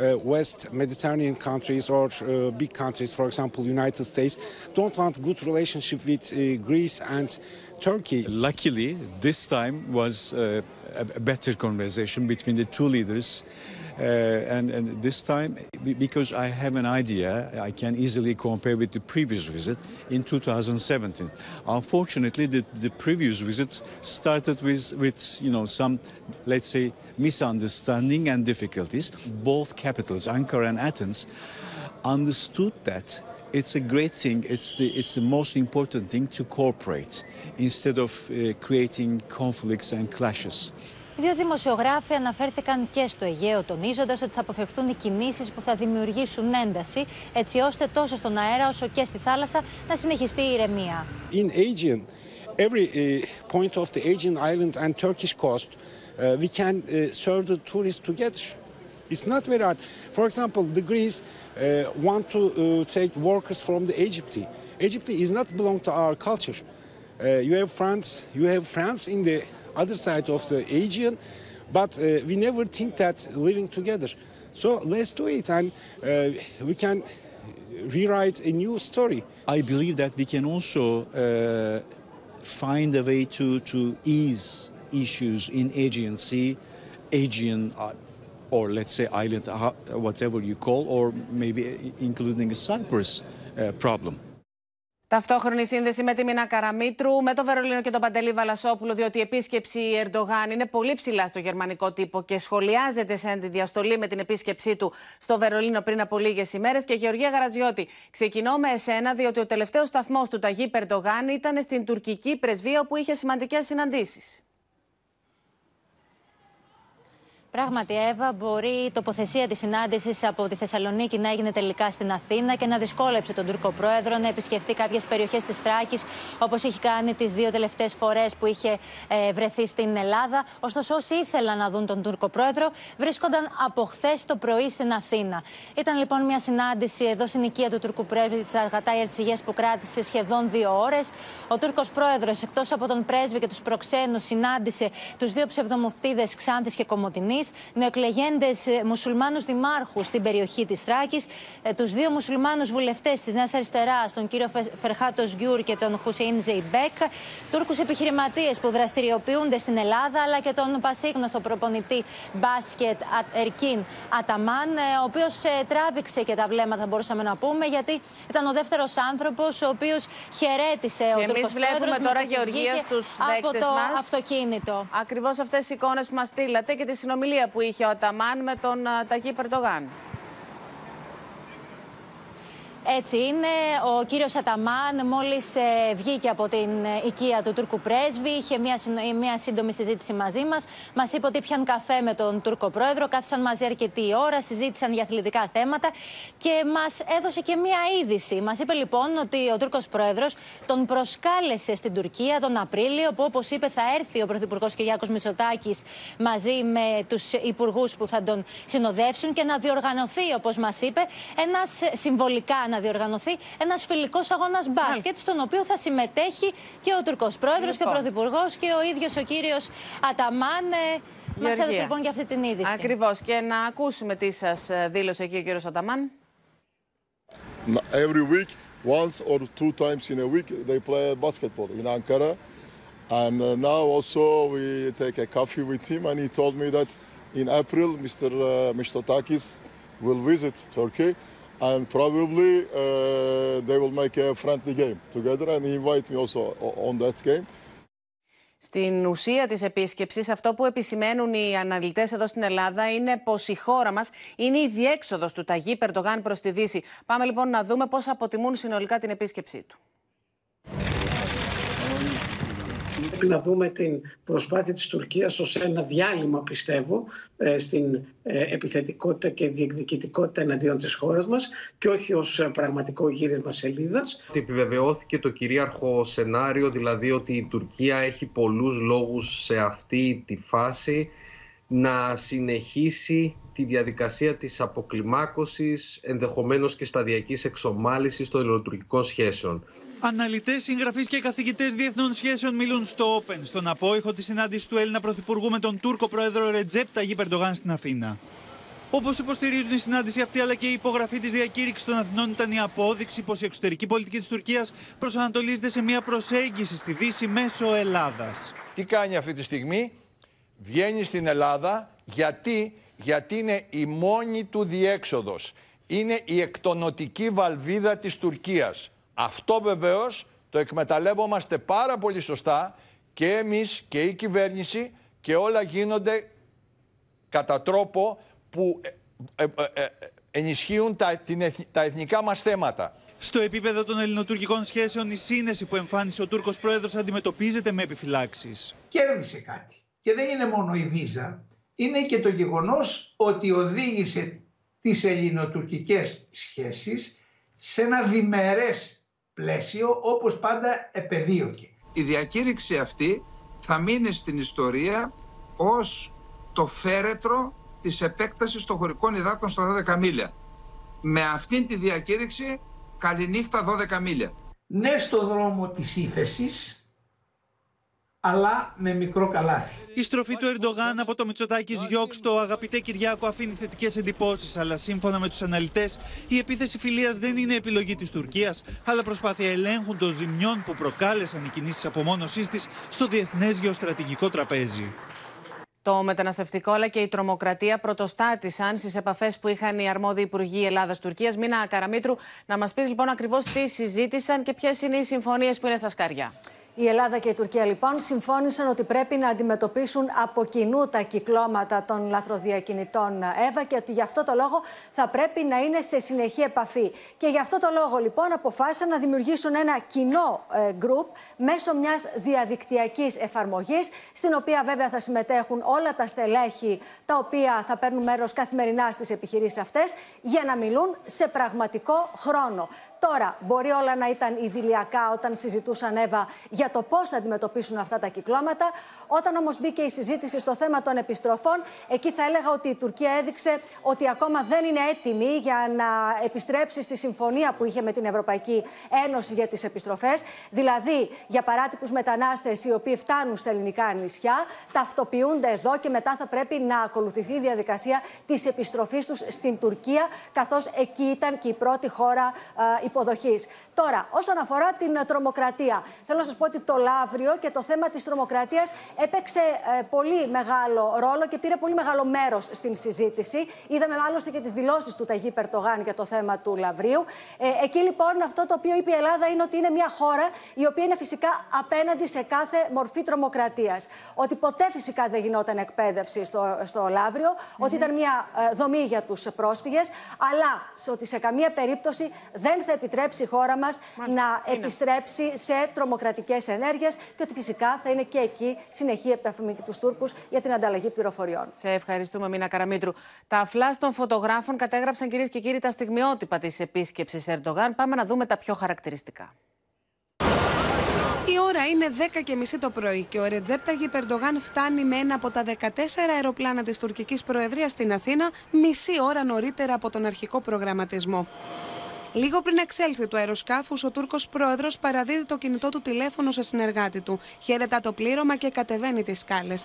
uh, West Mediterranean countries or uh, big countries, for example, United States, don't want good relationship with uh, Greece and Turkey. Luckily, this time was uh, a a better conversation between the two leaders. Uh, and, and this time, because I have an idea, I can easily compare with the previous visit in 2017. Unfortunately, the, the previous visit started with, with, you know, some, let's say, misunderstanding and difficulties. Both capitals, Ankara and Athens, understood that it's a great thing, it's the, it's the most important thing to cooperate instead of uh, creating conflicts and clashes. Οι δύο δημοσιογράφοι αναφέρθηκαν και στο Αιγαίο, τονίζοντα ότι θα αποφευθούν οι κινήσει που θα δημιουργήσουν ένταση, έτσι ώστε τόσο στον αέρα όσο και στη θάλασσα να συνεχιστεί η ηρεμία. In Aegean, every uh, point of the Aegean island and Turkish coast, uh, we can uh, serve the tourists together. It's not very hard. For example, the Greece uh, want to uh, take workers from the Egypt. Egypt is not belong to our culture. Uh, you have France, you have France in the other side of the Aegean, but uh, we never think that living together. So let's do it, and uh, we can rewrite a new story. I believe that we can also uh, find a way to, to ease issues in Aegean Sea, Aegean, uh, or let's say island, uh, whatever you call, or maybe including Cyprus uh, problem. Ταυτόχρονη σύνδεση με τη Μίνα Καραμίτρου, με το Βερολίνο και τον Παντελή Βαλασόπουλο, διότι η επίσκεψη Ερντογάν είναι πολύ ψηλά στο γερμανικό τύπο και σχολιάζεται σε αντιδιαστολή με την επίσκεψή του στο Βερολίνο πριν από λίγες ημέρες. Και Γεωργία Γαραζιώτη, ξεκινώ με εσένα, διότι ο τελευταίος σταθμός του Ταγί Ερντογάν ήταν στην τουρκική πρεσβεία, όπου είχε σημαντικές συναντήσεις. Πράγματι, Εύα, μπορεί η τοποθεσία της συνάντησης από τη Θεσσαλονίκη να έγινε τελικά στην Αθήνα και να δυσκόλεψε τον Τούρκο πρόεδρο να επισκεφτεί κάποιες περιοχές της Τράκης, όπως έχει κάνει τις δύο τελευταίες φορές που είχε ε, βρεθεί στην Ελλάδα. Ωστόσο, όσοι ήθελαν να δουν τον Τούρκο πρόεδρο βρίσκονταν από χθες το πρωί στην Αθήνα. Ήταν λοιπόν μια συνάντηση εδώ στην οικία του Τούρκου πρέσβη Τσαγατάι Ερτσιγές που κράτησε σχεδόν δύο ώρες. Ο Τούρκος πρόεδρος, εκτός από τον πρέσβη και τους προξένους, συνάντησε τους δύο ψευδομουφτήδες Ξάνθης και Κομοτηνής νεοεκλεγέντες μουσουλμάνους δημάρχους στην περιοχή της Θράκης, τους δύο μουσουλμάνους βουλευτές της Νέας Αριστεράς, τον κύριο Φερχάτ Οζγκιούρ και τον Χουσέιν Ζεϊμπέκ, Τούρκους επιχειρηματίες που δραστηριοποιούνται στην Ελλάδα, αλλά και τον πασίγνωστο προπονητή μπάσκετ Ερκίν Αταμάν, ο οποίος τράβηξε και τα βλέμματα, μπορούσαμε να πούμε, γιατί ήταν ο δεύτερος άνθρωπος ο οποίος χαιρέτησε Και ο εμείς Τούρκος βλέπουμε πρόεδρος με τώρα, το που Γεωργίας, βγήκε στους από δέκτες το μας. αυτοκίνητο. Ακριβώς αυτές οι εικόνες που μας στείλατε και τη συνομιλία που είχε ο Αταμάν με τον α, Ταγί Περντογάν. Έτσι είναι. Ο κύριος Αταμάν μόλις ε, βγήκε από την ε, οικία του Τούρκου πρέσβη, είχε μια, συνο- μια σύντομη συζήτηση μαζί μας. Μας είπε ότι πιαν καφέ με τον Τούρκο πρόεδρο, κάθισαν μαζί αρκετή ώρα, συζήτησαν για αθλητικά θέματα και μας έδωσε και μια είδηση. Μας είπε λοιπόν ότι ο Τούρκος πρόεδρος τον προσκάλεσε στην Τουρκία τον Απρίλιο, που όπως είπε θα έρθει ο Πρωθυπουργός Κυριάκος Μητσοτάκης μαζί με τους υπουργούς που θα τον συνοδεύσουν και να διοργανωθεί, όπως μας είπε, ένας ε, συμβολικά να διοργανωθεί ένας φιλικός αγώνας μπάσκετ, στον οποίο θα συμμετέχει και ο Τουρκός πρόεδρος και ο Λοιπόν. Πρωθυπουργός και ο ίδιος ο κύριος Αταμάν. Ε, μας Γεωργία. έδωσε λοιπόν και αυτή την είδηση. Ακριβώς. Και να ακούσουμε τι σας δήλωσε εκεί ο κύριος Αταμάν. every week, once or two times in a week, they play basketball in Ankara. And uh, now also we take a coffee with him, and he told me that in April, Mr. Uh, Mitsotakis will visit Turkey, and probably uh, they will make a friendly game together, and he invite me also o- on that game. Στην ουσία της επίσκεψης, αυτό που επισημαίνουν οι αναλυτές εδώ στην Ελλάδα είναι πως η χώρα μας είναι η διέξοδος του Ταγί Περντογάν προς τη Δύση. Πάμε λοιπόν να δούμε πώς αποτιμούν συνολικά την επίσκεψή του. Πρέπει να δούμε την προσπάθεια της Τουρκίας ως ένα διάλειμμα, πιστεύω, ε, στην ε, επιθετικότητα και διεκδικητικότητα εναντίον της χώρας μας και όχι ως ε, πραγματικό γύρισμα σελίδας. Ότι επιβεβαιώθηκε το κυρίαρχο σενάριο, δηλαδή ότι η Τουρκία έχει πολλούς λόγους σε αυτή τη φάση να συνεχίσει τη διαδικασία της αποκλιμάκωσης, ενδεχομένως και σταδιακής εξομάλυσης των ελληνοτουρκικών σχέσεων. Αναλυτές, συγγραφείς και καθηγητές διεθνών σχέσεων μιλούν στο Open στον απόϊχο της συνάντησης του Έλληνα Πρωθυπουργού με τον Τούρκο πρόεδρο Ρετζέπ Ταγί Περντογάν στην Αθήνα. Όπως υποστηρίζουν η συνάντηση αυτή αλλά και η υπογραφή της διακήρυξης των Αθηνών ήταν η απόδειξη πως η εξωτερική πολιτική της Τουρκίας προσανατολίζεται σε μια προσέγγιση στη Δύση μέσω Ελλάδας. Τι κάνει αυτή τη στιγμή, βγαίνει στην Ελλάδα γιατί; Γιατί είναι η μόνη του διέξοδος. Είναι η εκτονοτική βαλβίδα της Τουρκίας. Αυτό βεβαίως το εκμεταλλεύομαστε πάρα πολύ σωστά και εμείς και η κυβέρνηση και όλα γίνονται κατά τρόπο που ε, ε, ε, ενισχύουν τα, την, τα εθνικά μας θέματα. Στο επίπεδο των ελληνοτουρκικών σχέσεων, η σύνεση που εμφάνισε ο Τούρκος πρόεδρος αντιμετωπίζεται με επιφυλάξεις. Κέρδισε κάτι. Και δεν είναι μόνο η βίζα. Είναι και το γεγονός ότι οδήγησε τις ελληνοτουρκικές σχέσεις σε ένα διμερές πλαίσιο όπως πάντα επεδίωκε. Η διακήρυξη αυτή θα μείνει στην ιστορία ως το φέρετρο της επέκτασης των χωρικών υδάτων στα 12 μίλια. Με αυτήν τη διακήρυξη καληνύχτα 12 μίλια. Ναι στο δρόμο της ύφεσης, αλλά με μικρό καλάθι. Η στροφή του Ερντογάν από το Μητσοτάκη Γιώκ στο αγαπητέ Κυριάκο αφήνει θετικές εντυπώσεις, αλλά σύμφωνα με τους αναλυτές, η επίθεση φιλίας δεν είναι επιλογή της Τουρκίας, αλλά προσπάθεια ελέγχου των ζημιών που προκάλεσαν οι κινήσεις απομόνωσής της στο διεθνές γεωστρατηγικό τραπέζι. Το μεταναστευτικό αλλά και η τρομοκρατία πρωτοστάτησαν στις επαφές που είχαν οι αρμόδιοι υπουργοί Ελλάδα-Τουρκία. Μίνα Καραμίτρου, να μας πεις λοιπόν ακριβώς τι συζήτησαν και ποιες είναι οι συμφωνίες που είναι στα σκαριά. Η Ελλάδα και η Τουρκία λοιπόν συμφώνησαν ότι πρέπει να αντιμετωπίσουν από κοινού τα κυκλώματα των λαθροδιακινητών ΕΒΑ και ότι γι' αυτό το λόγο θα πρέπει να είναι σε συνεχή επαφή. Και γι' αυτό το λόγο λοιπόν αποφάσισαν να δημιουργήσουν ένα κοινό γκρουπ μέσω μιας διαδικτυακής εφαρμογής στην οποία βέβαια θα συμμετέχουν όλα τα στελέχη τα οποία θα παίρνουν μέρος καθημερινά στις επιχειρήσεις αυτές για να μιλούν σε πραγματικό χρόνο. Τώρα, μπορεί όλα να ήταν ιδηλιακά όταν συζητούσαν Εύα για το πώς θα αντιμετωπίσουν αυτά τα κυκλώματα. Όταν όμως μπήκε η συζήτηση στο θέμα των επιστροφών, εκεί θα έλεγα ότι η Τουρκία έδειξε ότι ακόμα δεν είναι έτοιμη για να επιστρέψει στη συμφωνία που είχε με την Ευρωπαϊκή Ένωση για τις επιστροφές. Δηλαδή, για παράτυπους μετανάστες οι οποίοι φτάνουν στα ελληνικά νησιά, ταυτοποιούνται εδώ και μετά θα πρέπει να ακολουθηθεί η διαδικασία της επιστροφής τους στην Τουρκία, καθώς εκεί ήταν και η πρώτη χώρα υποδοχής. Τώρα, όσον αφορά την τρομοκρατία, θέλω να σας πω ότι το Λαύριο και το θέμα της τρομοκρατίας έπαιξε ε, πολύ μεγάλο ρόλο και πήρε πολύ μεγάλο μέρος στην συζήτηση. Είδαμε άλλωστε και τις δηλώσεις του Ταγί Περτογάν για το θέμα του Λαυρίου. Ε, εκεί λοιπόν αυτό το οποίο είπε η Ελλάδα είναι ότι είναι μια χώρα η οποία είναι φυσικά απέναντι σε κάθε μορφή τρομοκρατίας. Ότι ποτέ φυσικά δεν γινόταν εκπαίδευση στο, στο Λαύριο, ότι ήταν μια ε, δομή για τους πρόσφυγες, αλλά ότι σε καμία περίπτωση δεν θα επιτρέψει η χώρα μας να επιστρέψει σε τρομοκρατικές ενέργειες και ότι φυσικά θα είναι και εκεί συνεχή επαφή με τους Τούρκους για την ανταλλαγή πληροφοριών. Σε ευχαριστούμε, Μίνα Καραμίτρου. Τα φλάς των φωτογράφων κατέγραψαν κυρίες και κύριοι τα στιγμιότυπα της επίσκεψης Ερντογάν. Πάμε να δούμε τα πιο χαρακτηριστικά. Η ώρα είναι 10 και μισή το πρωί και ο Ρετζέπ Ταγί φτάνει με ένα από τα 14 αεροπλάνα της τουρκικής προεδρίας στην Αθήνα μισή ώρα νωρίτερα από τον αρχικό προγραμματισμό. Λίγο πριν εξέλθει του αεροσκάφου, ο Τούρκος πρόεδρος παραδίδει το κινητό του τηλέφωνο σε συνεργάτη του. Χαίρετα το πλήρωμα και κατεβαίνει τις σκάλες.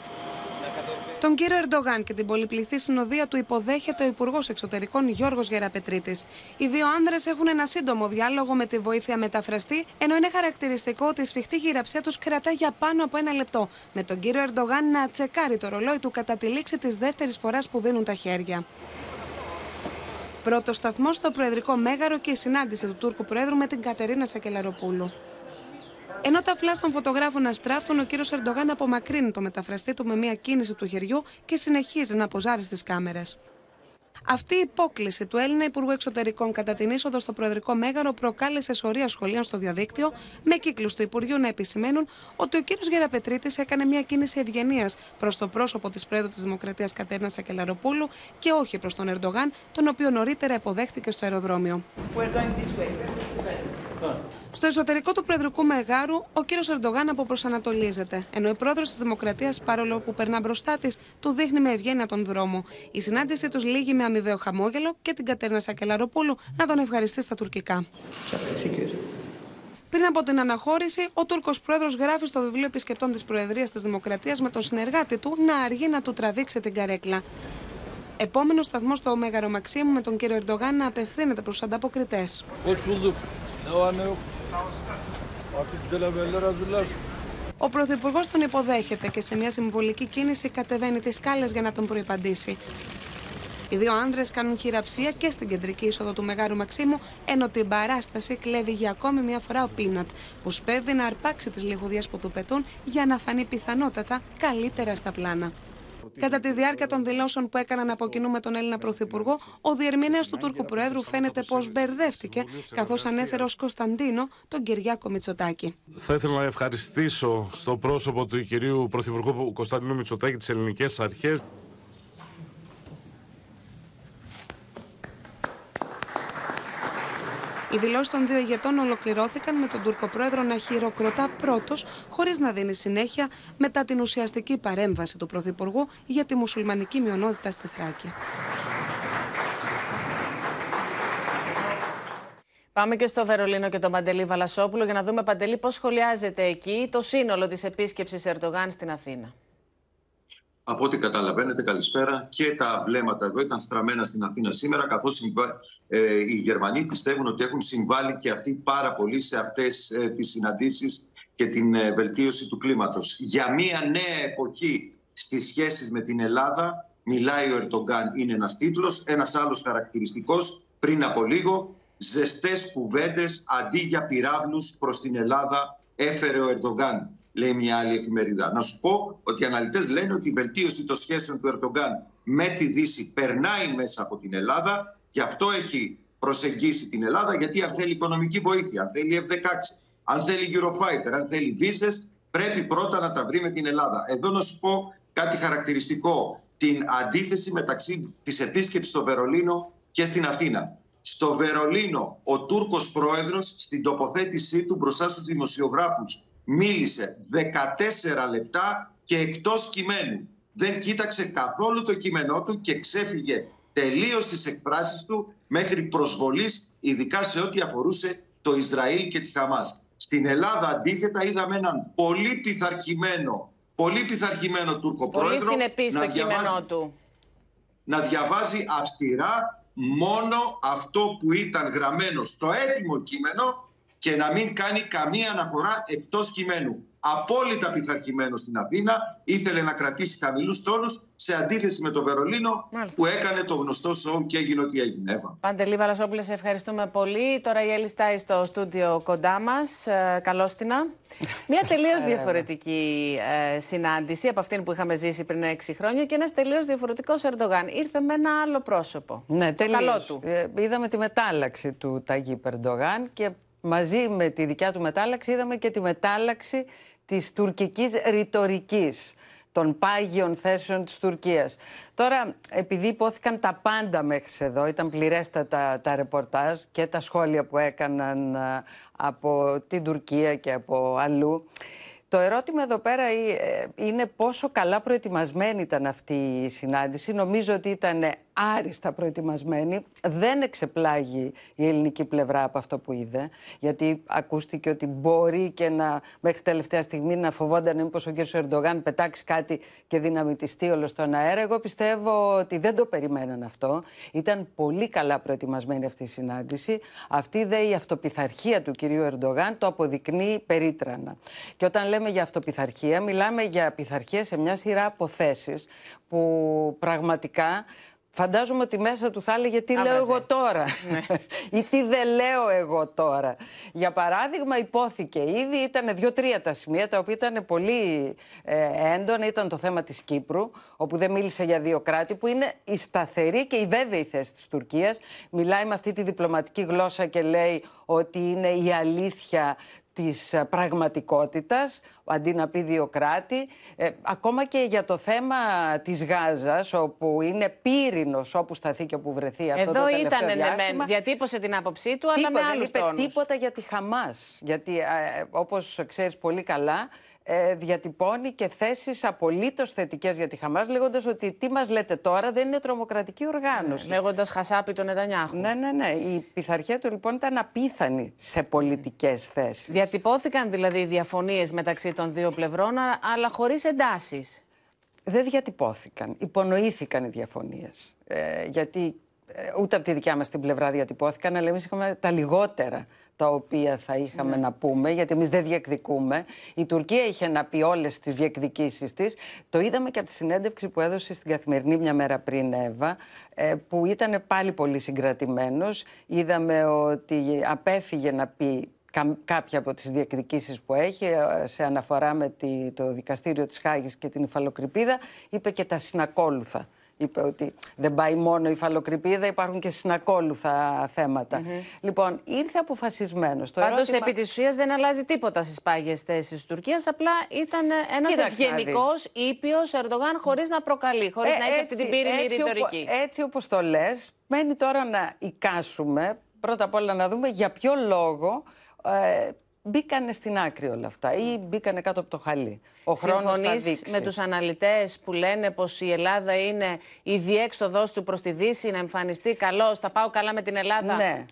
Τον κύριο Ερντογάν και την πολυπληθή συνοδεία του υποδέχεται ο Υπουργός Εξωτερικών Γιώργος Γεραπετρίτης. Οι δύο άνδρες έχουν ένα σύντομο διάλογο με τη βοήθεια μεταφραστή, ενώ είναι χαρακτηριστικό ότι η σφιχτή γυραψία τους κρατά για πάνω από ένα λεπτό, με τον κύριο Ερντογάν να τσεκάρει το ρολόι του κατά τη λήξη της δεύτερης φοράς που δίνουν τα χέρια. Πρώτο σταθμό στο Προεδρικό Μέγαρο και η συνάντηση του Τούρκου Προέδρου με την Κατερίνα Σακελαροπούλου. Ενώ τα φλά των φωτογράφων αστράφτουν, ο κύριος Ερντογάν απομακρύνει το μεταφραστή του με μια κίνηση του χεριού και συνεχίζει να ποζάρει στις κάμερες. Αυτή η υπόκληση του Έλληνα Υπουργού Εξωτερικών κατά την είσοδο στο Προεδρικό Μέγαρο προκάλεσε σωρία σχολείων στο διαδίκτυο, με κύκλους του Υπουργείου να επισημαίνουν ότι ο κ. Γεραπετρίτης έκανε μια κίνηση ευγενίας προς το πρόσωπο της Πρόεδρου της Δημοκρατίας Κατέρνα Ακελαροπούλου και όχι προς τον Ερντογάν, τον οποίο νωρίτερα υποδέχθηκε στο αεροδρόμιο. Στο εσωτερικό του Προεδρικού Μεγάρου, ο κύριος Ερντογάν αποπροσανατολίζεται, ενώ η πρόεδρος της Δημοκρατίας, παρόλο που περνά μπροστά της, του δείχνει με ευγένεια τον δρόμο. Η συνάντησή τους λύγει με αμοιβαίο χαμόγελο και την Κατέρνα Σακελαροπούλου να τον ευχαριστεί στα τουρκικά. Πριν από την αναχώρηση, ο Τούρκος πρόεδρος γράφει στο βιβλίο επισκεπτών της Προεδρίας της Δημοκρατίας με τον συνεργάτη του να αργεί να του τραβήξει την καρέκλα. Επόμενος σταθμός στο Μέγαρο Μαξίμου με τον κύριο Ερντογάν να απευθύνεται προς ανταποκριτές. Ο Πρωθυπουργός τον υποδέχεται και σε μια συμβολική κίνηση κατεβαίνει τις σκάλες για να τον προϋπαντήσει. Οι δύο άνδρες κάνουν χειραψία και στην κεντρική είσοδο του Μεγάρου Μαξίμου, ενώ την παράσταση κλέβει για ακόμη μια φορά ο Πίνατ, που σπέβδει να αρπάξει τις λιχουδιέ που του πετούν για να φανεί πιθανότατα καλύτερα στα πλάνα. Κατά τη διάρκεια των δηλώσεων που έκαναν από κοινού με τον Έλληνα Πρωθυπουργό, ο διερμηνέας του Τούρκου Προέδρου φαίνεται πως μπερδεύτηκε, καθώς ανέφερε ως Κωνσταντίνο τον Κυριάκο Μητσοτάκη. Θα ήθελα να ευχαριστήσω στο πρόσωπο του κυρίου Πρωθυπουργού Κωνσταντίνου Μητσοτάκη τις ελληνικές αρχές. Οι δηλώσεις των δύο ηγετών ολοκληρώθηκαν με τον Τουρκοπρόεδρο να χειροκροτά πρώτος, χωρίς να δίνει συνέχεια, μετά την ουσιαστική παρέμβαση του Πρωθυπουργού για τη μουσουλμανική μειονότητα στη Θράκη. Πάμε και στο Βερολίνο και τον Παντελή Βαλασόπουλο για να δούμε, Παντελή, πώς σχολιάζεται εκεί το σύνολο της επίσκεψης Ερντογάν στην Αθήνα. Από ό,τι καταλαβαίνετε, καλησπέρα. Και τα βλέμματα εδώ ήταν στραμμένα στην Αθήνα σήμερα, καθώς ε, οι Γερμανοί πιστεύουν ότι έχουν συμβάλει και αυτοί πάρα πολύ σε αυτές ε, τις συναντήσεις και την ε, βελτίωση του κλίματος. Για μια νέα εποχή στις σχέσεις με την Ελλάδα, μιλάει ο Ερντογκάν. Είναι ένας τίτλος. Ένας άλλος χαρακτηριστικός πριν από λίγο, ζεστές κουβέντες αντί για πυράβλους προς την Ελλάδα έφερε ο Ερντογκάν λέει μια άλλη εφημερίδα. Να σου πω ότι οι αναλυτές λένε ότι η βελτίωση των σχέσεων του Ερντογκάν με τη Δύση περνάει μέσα από την Ελλάδα. Γι' αυτό έχει προσεγγίσει την Ελλάδα, γιατί αν θέλει οικονομική βοήθεια, αν θέλει F-16, αν θέλει Eurofighter, αν θέλει βίζες, πρέπει πρώτα να τα βρει με την Ελλάδα. Εδώ να σου πω κάτι χαρακτηριστικό. Την αντίθεση μεταξύ της επίσκεψης στο Βερολίνο και στην Αθήνα. Στο Βερολίνο, ο Τούρκος πρόεδρος στην τοποθέτησή του μπροστά στους δημοσιογράφους μίλησε 14 λεπτά και εκτός κειμένου. Δεν κοίταξε καθόλου το κείμενό του και ξέφυγε τελείως τις εκφράσεις του μέχρι προσβολής, ειδικά σε ό,τι αφορούσε το Ισραήλ και τη Χαμάς. Στην Ελλάδα αντίθετα είδαμε έναν πολύ πειθαρχημένο, πολύ πειθαρχημένο Τούρκο πολύ πρόεδρο να διαβάζει, του. να διαβάζει αυστηρά μόνο αυτό που ήταν γραμμένο στο έτοιμο κείμενο και να μην κάνει καμία αναφορά εκτός κειμένου. Απόλυτα πειθαρχημένο στην Αθήνα, ήθελε να κρατήσει χαμηλούς τόνους σε αντίθεση με το Βερολίνο που έκανε το γνωστό σοου και έγινε ό,τι έγινε. Εύα. Παντελή Βαλασόπουλε, σε ευχαριστούμε πολύ. Τώρα η Έλλη στάει στο στούντιο κοντά μας. Ε, καλώς την. Μια τελείως διαφορετική ε, συνάντηση από αυτήν που είχαμε ζήσει πριν 6 χρόνια και ένας τελείως διαφορετικός Ερντογάν. Ήρθε με ένα άλλο πρόσωπο. Ναι, τελείως. Καλό του. Ε, είδαμε τη μετάλλαξη του Ταγί Ερντογάν και μαζί με τη δικιά του μετάλλαξη είδαμε και τη μετάλλαξη της τουρκικής ρητορικής των πάγιων θέσεων της Τουρκίας. Τώρα, επειδή υπόθηκαν τα πάντα μέχρι εδώ, ήταν πληρέστατα τα ρεπορτάζ και τα σχόλια που έκαναν από την Τουρκία και από αλλού, το ερώτημα εδώ πέρα ε, είναι πόσο καλά προετοιμασμένη ήταν αυτή η συνάντηση. Νομίζω ότι ήταν άριστα προετοιμασμένη. Δεν εξεπλάγει η ελληνική πλευρά από αυτό που είδε, γιατί ακούστηκε ότι μπορεί και να μέχρι τελευταία στιγμή να φοβόνταν μήπως ο κ. Ερντογάν πετάξει κάτι και δυναμητιστεί όλο στον αέρα. Εγώ πιστεύω ότι δεν το περιμέναν αυτό. Ήταν πολύ καλά προετοιμασμένη αυτή η συνάντηση. Αυτή δε η αυτοπιθαρχία του κ. Ερντογάν το αποδεικνύει περίτρανα. Και όταν λέμε για αυτοπιθαρχία, μιλάμε για πειθαρχία σε μια σειρά αποθέσεις που πραγματικά Φαντάζομαι ότι μέσα του θα έλεγε τι λέω εγώ τώρα; *laughs* Ναι. ή τι δεν λέω εγώ τώρα; Για παράδειγμα υπόθηκε ήδη, ήταν δύο-τρία τα σημεία τα οποία ήταν πολύ ε, έντονα. Ήταν το θέμα της Κύπρου, όπου δεν μίλησε για δύο κράτη, που είναι η σταθερή και η βέβαιη θέση της Τουρκίας. Μιλάει με αυτή τη διπλωματική γλώσσα και λέει ότι είναι η αλήθεια της ε, πραγματικότητας, αντί να πει δύο κράτη. Ε, ακόμα και για το θέμα της Γάζας, όπου είναι πύρινος όπου σταθεί και όπου βρεθεί αυτό Εδώ το τελευταίο ήταν, διάστημα. διατύπωσε την άποψή του, αλλά με δεν άλλους είπε τόνους. τίποτα για τη Χαμάς. Γιατί, ε, όπως ξέρεις πολύ καλά, ε, διατυπώνει και θέσεις απολύτως θετικές για τη Χαμάς, λέγοντας ότι τι μας λέτε τώρα δεν είναι τρομοκρατική οργάνωση. Ναι, λέγοντας χασάπι τον Νετανιάχου. Ναι, ναι, ναι. Η πειθαρχία του λοιπόν ήταν απίθανη σε πολιτικές θέσεις. Διατυπώθηκαν δηλαδή διαφωνίες μεταξύ των δύο πλευρών, α- αλλά χωρίς εντάσεις. Δεν διατυπώθηκαν. Υπονοήθηκαν οι διαφωνίες. Ε, γιατί ούτε από τη δικιά μας την πλευρά διατυπώθηκαν, αλλά εμείς είχαμε τα λιγότερα τα οποία θα είχαμε Ναι. να πούμε, γιατί εμείς δεν διεκδικούμε. Η Τουρκία είχε να πει όλες τις διεκδικήσεις της. Το είδαμε και από τη συνέντευξη που έδωσε στην Καθημερινή μια μέρα πριν, Εύα, ε, που ήταν πάλι πολύ συγκρατημένος. Είδαμε ότι απέφυγε να πει κα- κάποια από τις διεκδικήσεις που έχει ε, σε αναφορά με τη- το δικαστήριο της Χάγης και την υφαλοκρηπίδα είπε και τα συνακόλουθα. Είπε ότι δεν πάει μόνο η υφαλοκρηπίδα, υπάρχουν και συνακόλουθα θέματα. Λοιπόν, ήρθε αποφασισμένος. Το Πάντως, ερώτημα- επί της ουσίας δεν αλλάζει τίποτα στις πάγιες θέσεις της Τουρκίας. Απλά ήταν ένας Κοίταξε να ευγενικός, ήπιος Ερντογάν χωρίς να προκαλεί, χωρίς να έχει αυτή την πύρινη Ε, έτσι ρητορική. οπο- έτσι όπως το λες, μένει τώρα να εικάσουμε, πρώτα απ' όλα να δούμε για ποιο λόγο ε, μπήκανε στην άκρη όλα αυτά ή μπήκανε κάτω από το χαλί. Ο χρόνος θα Συμφωνείς δείξει. με τους αναλυτές που λένε πως η Ελλάδα είναι η διέξοδος του προς τη Δύση, να εμφανιστεί καλώς, θα πάω καλά με την Ελλάδα; Ναι.